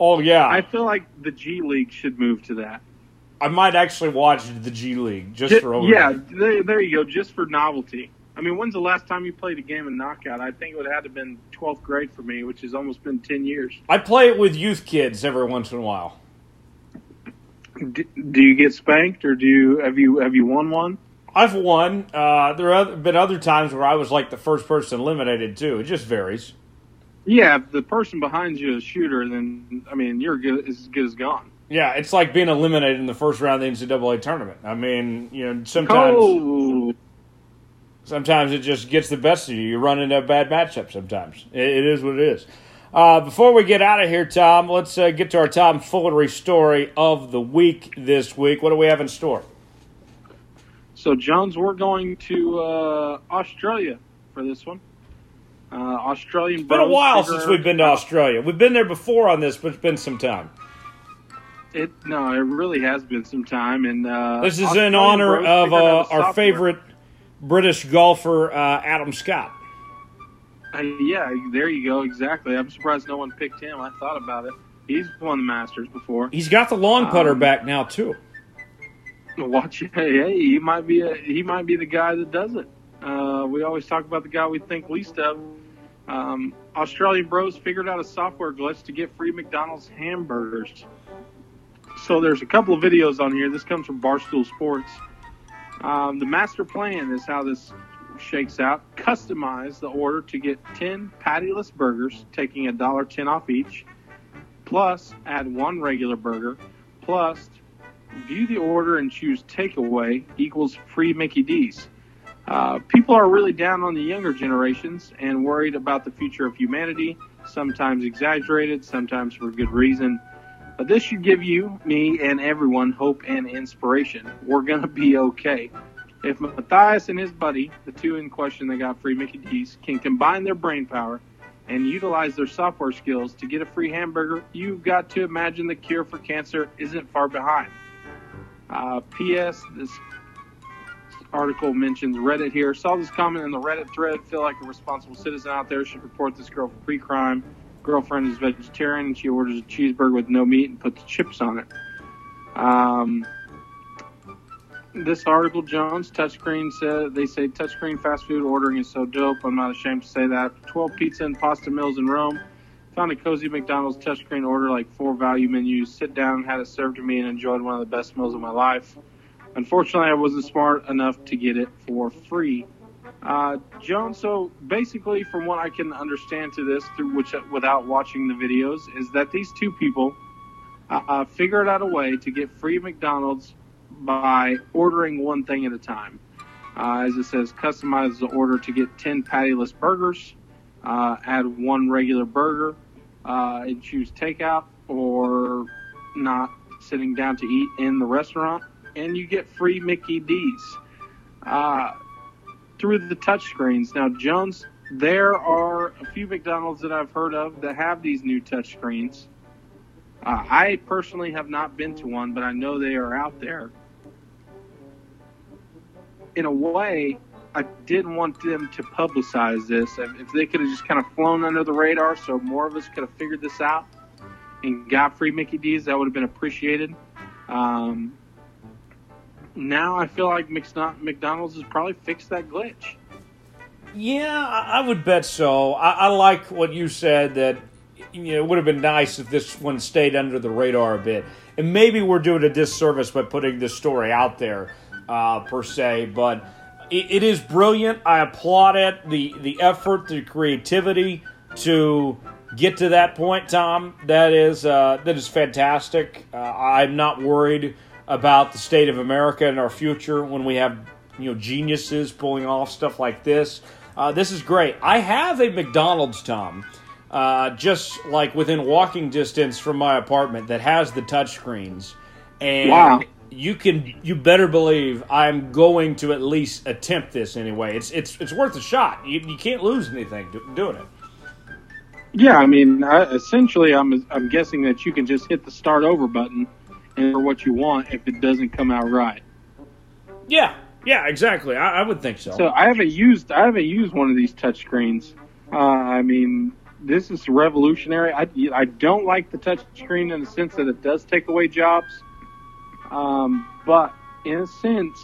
Oh yeah. I feel like the G League should move to that. I might actually watch the G League just, just for over. Yeah, there, there, you go, just for novelty. I mean, when's the last time you played a game of knockout? I think it would have had to have been 12th grade for me, which has almost been 10 years. I play it with youth kids every once in a while. Do, do you get spanked, or do you have you have you won one? I've won. Uh, there have been other times where I was like the first person eliminated too. It just varies. Yeah, if the person behind you is a shooter, then I mean you're good, as good as gone. Yeah, it's like being eliminated in the first round of the NCAA tournament. I mean, you know, sometimes oh. sometimes it just gets the best of you. You run into a bad matchup. Sometimes it, it is what it is. Uh, before we get out of here, Tom, let's uh, get to our Tom Foolery story of the week this week. What do we have in store? So, Jones, we're going to uh, Australia for this one. Uh, Australian. It's been a while since we've been to Australia. We've been there before on this, but it's been some time. It no, it really has been some time, and uh, this is Australian in honor of uh, our favorite British golfer, uh, Adam Scott. Uh, yeah, there you go. Exactly. I'm surprised no one picked him. I thought about it. He's won the Masters before. He's got the long putter um, back now too. Watch, hey, he might be a, he might be the guy that does it. Uh, we always talk about the guy we think least of. Um, Australian bros figured out a software glitch to get free McDonald's hamburgers. So there's a couple of videos on here. This comes from Barstool Sports. Um, the master plan is how this shakes out. Customize the order to get 10 pattyless burgers, taking a dollar ten off each. Plus, add one regular burger. Plus, view the order and choose takeaway equals free Mickey D's. Uh, people are really down on the younger generations and worried about the future of humanity, sometimes exaggerated, sometimes for good reason. But this should give you, me, and everyone hope and inspiration. We're going to be okay. If Matthias and his buddy, the two in question that got free Mickey D's, can combine their brain power and utilize their software skills to get a free hamburger, you've got to imagine the cure for cancer isn't far behind. Uh, P.S. This article mentions Reddit here. Saw this comment in the Reddit thread. Feel like a responsible citizen out there should report this girl for pre-crime. Girlfriend is vegetarian and she orders a cheeseburger with no meat and puts chips on it. Um, this article, Jones, touchscreen said they say touchscreen fast food ordering is so dope. I'm not ashamed to say that. 12 pizza and pasta meals in Rome. Found a cozy McDonald's touchscreen order like four value menus. Sit down, had it served to me, and enjoyed one of the best meals of my life. Unfortunately, I wasn't smart enough to get it for free. Uh, Joan, so basically, from what I can understand to this, through which without watching the videos, is that these two people uh, uh, figured out a way to get free McDonald's by ordering one thing at a time. Uh, as it says, customize the order to get 10 pattyless burgers, uh, add one regular burger, uh, and choose takeout or not sitting down to eat in the restaurant and you get free Mickey D's. uh, through the touchscreens. Now, Jones, there are a few McDonald's that I've heard of that have these new touchscreens. Uh, I personally have not been to one, but I know they are out there. In a way, I didn't want them to publicize this. If they could have just kind of flown under the radar so more of us could have figured this out and got free Mickey D's, that would have been appreciated. Um, now I feel like McDonald's has probably fixed that glitch. Yeah, I would bet so. I, I like what you said that you know, it would have been nice if this one stayed under the radar a bit. And maybe we're doing a disservice by putting this story out there, uh, per se. But it, it is brilliant. I applaud it. The the effort, the creativity to get to that point, Tom. That is uh, that is fantastic. Uh, I'm not worried about the state of America and our future when we have you know geniuses pulling off stuff like this. Uh, this is great. I have a McDonald's, Tom, uh, just like within walking distance from my apartment that has the touchscreens, and wow. you can you better believe I'm going to at least attempt this anyway. It's it's it's worth a shot. You, you can't lose anything doing it. Yeah, I mean, I, essentially, I'm I'm guessing that you can just hit the start over button for what you want if it doesn't come out right. Yeah, yeah, exactly. I, I would think so. So I haven't used I haven't used one of these touch screens. Uh, I mean, this is revolutionary. I, I don't like the touch screen in the sense that it does take away jobs. Um, but in a sense,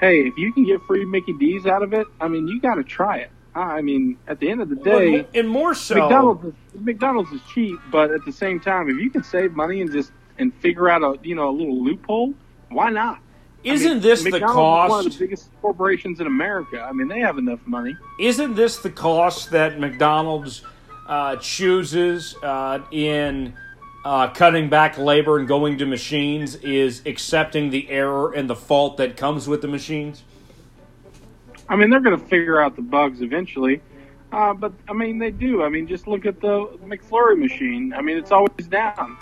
hey, if you can get free Mickey D's out of it, I mean, you got to try it. I mean, at the end of the day, and more so, McDonald's is, McDonald's is cheap, but at the same time, if you can save money and just and figure out a you know a little loophole, why not? Isn't I mean, this McDonald's the cost? One of the biggest corporations in America. I mean, they have enough money. Isn't this the cost that McDonald's uh, chooses uh, in uh, cutting back labor and going to machines? Is accepting the error and the fault that comes with the machines? I mean, they're going to figure out the bugs eventually. Uh, but I mean, they do. I mean, just look at the McFlurry machine. I mean, it's always down.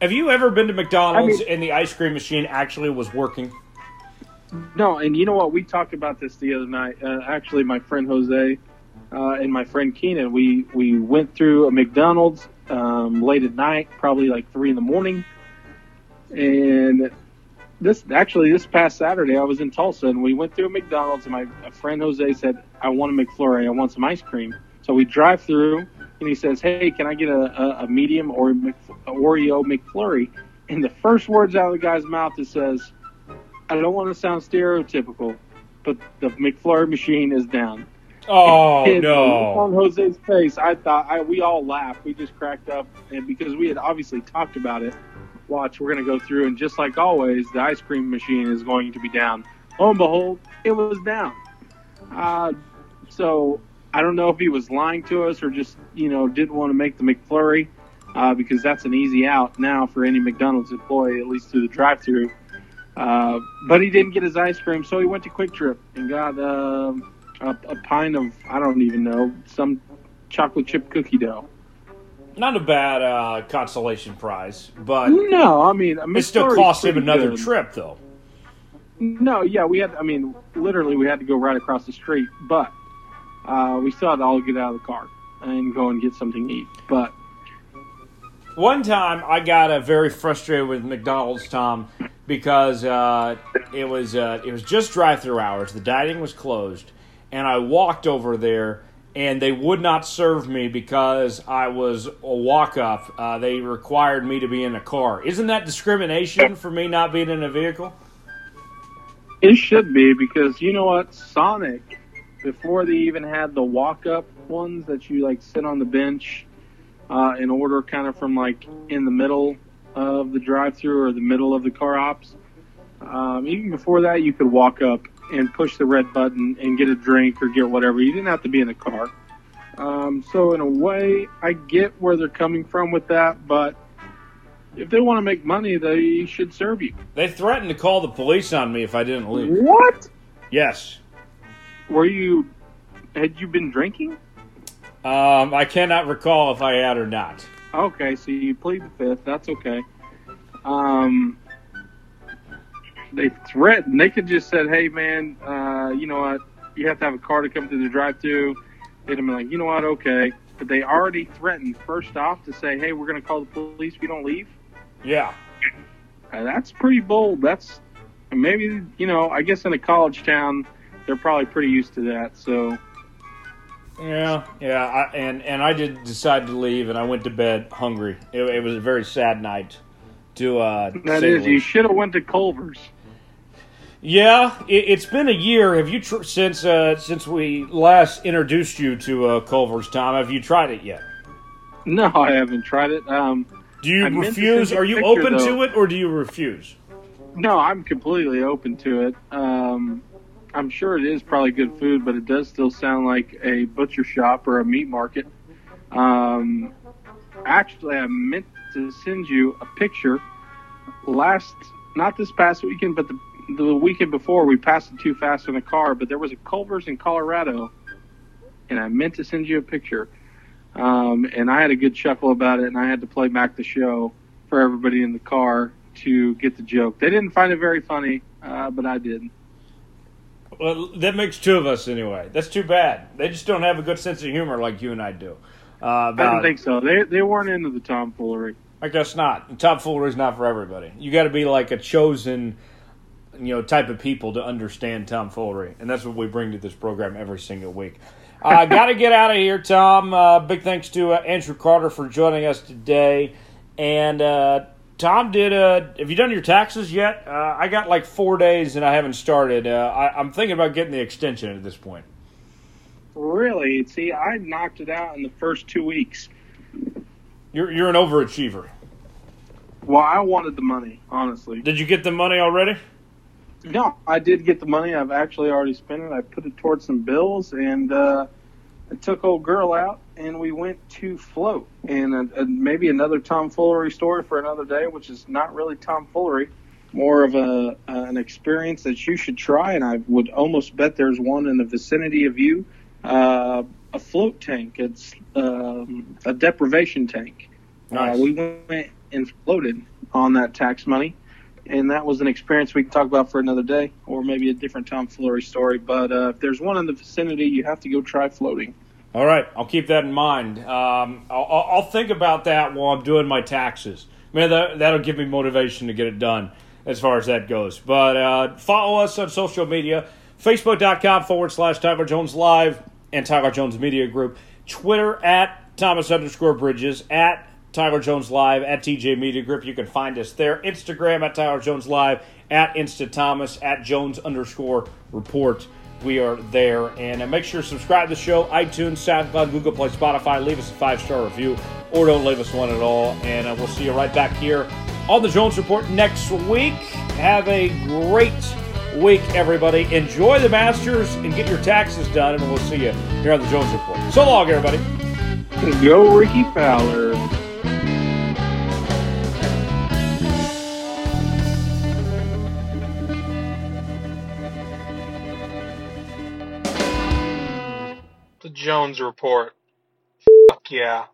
Have you ever been to McDonald's I mean- and the ice cream machine actually was working? No, and you know what? We talked about this the other night. Uh, actually, my friend Jose uh, and my friend Keenan, we we went through a McDonald's um, late at night, probably like three in the morning, and this actually this past Saturday I was in Tulsa and we went through a McDonald's and my friend Jose said I want a McFlurry, I want some ice cream. So we drive through and he says, "Hey, can I get a, a, a medium or a Oreo McFlurry?" And the first words out of the guy's mouth it says, "I don't want to sound stereotypical, but the McFlurry machine is down." Oh And no! On Jose's face, I thought I, we all laughed. We just cracked up, and because we had obviously talked about it. Watch, we're going to go through, and just like always, the ice cream machine is going to be down. Lo and behold, it was down. Uh, so I don't know if he was lying to us or just you know didn't want to make the McFlurry uh, because that's an easy out now for any McDonald's employee, at least through the drive-through. Uh, but he didn't get his ice cream, so he went to QuikTrip and got um a, a pint of I don't even know some chocolate chip cookie dough. Not a bad uh, consolation prize, but No, I mean it still cost him another good. trip, though. No, yeah, we had. I mean, literally, we had to go right across the street, but uh, we still had to all get out of the car and go and get something to eat. But One time, I got uh, very frustrated with McDonald's, Tom, because uh, it was uh, it was just drive-through hours. The dining was closed, and I walked over there, and they would not serve me because I was a walk-up. Uh, they required me to be in a car. Isn't that discrimination for me not being in a vehicle? it should be because you know what, Sonic, before they even had the walk-up ones that you like sit on the bench uh, and order kind of from like in the middle of the drive-through or the middle of the carhops. Um, even before that, you could walk up and push the red button and get a drink or get whatever. You didn't have to be in the car. Um, so in a way, I get where they're coming from with that, but if they want to make money, they should serve you. They threatened to call the police on me if I didn't leave. What? Yes. Were you? Had you been drinking? Um, I cannot recall if I had or not. Okay, so you plead the fifth. That's okay. Um, they threatened. They could just said, "Hey, man, uh, you know what? You have to have a car to come through the drive-through." They'd have been like, "You know what? Okay." But they already threatened first off to say, "Hey, we're going to call the police if you don't leave." Yeah. Uh, that's pretty bold. That's maybe you know. I guess in a college town, they're probably pretty used to that. So Yeah, yeah, I, and and I did decide to leave, and I went to bed hungry. It, it was a very sad night. To uh, that is, you should have went to Culver's. Yeah, it, it's been a year. Have you tr- since uh, since we last introduced you to uh, Culver's, Tom? Have you tried it yet? No, I haven't tried it. Um, Do you I refuse? send you a Are you picture, open to it, or do you refuse? no, I'm completely open to it. Um, I'm sure it is probably good food, but it does still sound like a butcher shop or a meat market. Um, actually, I meant to send you a picture last, not this past weekend, but the the weekend before. We passed it too fast in the car, but there was a Culver's in Colorado, and I meant to send you a picture. Um, and I had a good chuckle about it, and I had to play back the show for everybody in the car to get the joke. They didn't find it very funny, uh, but I did. Well, that makes two of us anyway. That's too bad. They just don't have a good sense of humor like you and I do. Uh, I about didn't think so. They they weren't into the tomfoolery. I guess not. Tomfoolery is not for everybody. You got to be like a chosen, you know, type of people to understand tomfoolery, and that's what we bring to this program every single week. I uh, got to get out of here, Tom. Uh, big thanks to uh, Andrew Carter for joining us today, and uh, Tom did. Uh, have you done your taxes yet? Uh, I got like four days, and I haven't started. Uh, I, I'm thinking about getting the extension at this point. Really? See, I knocked it out in the first two weeks. You're you're an overachiever. Well, I wanted the money, honestly. Did you get the money already? No, I did get the money. I've actually already spent it. I put it towards some bills, and uh, I took old girl out, and we went to float. And uh, uh, maybe another tomfoolery story for another day, which is not really tomfoolery, more of a uh, an experience that you should try. And I would almost bet there's one in the vicinity of you. Uh, a float tank. It's um, a deprivation tank. Nice. Uh, we went and floated on that tax money, and that was an experience we can talk about for another day, or maybe a different tomfoolery story. But uh, if there's one in the vicinity, you have to go try floating. All right, I'll keep that in mind. Um, I'll, I'll I'll think about that while I'm doing my taxes. Man, that, that'll give me motivation to get it done as far as that goes. But uh, follow us on social media Facebook.com forward slash Tyler Jones Live and Tyler Jones Media Group. Twitter at Thomas underscore Bridges, at Tyler Jones Live, at TJ Media Group. You can find us there. Instagram at Tyler Jones Live, at Insta Thomas, at Jones underscore report. We are there. And uh, make sure to subscribe to the show, iTunes, SoundCloud, Google Play, Spotify. Leave us a five star review or don't leave us one at all. And uh, we'll see you right back here on the Jones Report next week. Have a great week, everybody. Enjoy the Masters and get your taxes done. And we'll see you here on the Jones Report. So long, everybody. Go Rickie Fowler. Jones Report. Fuck yeah.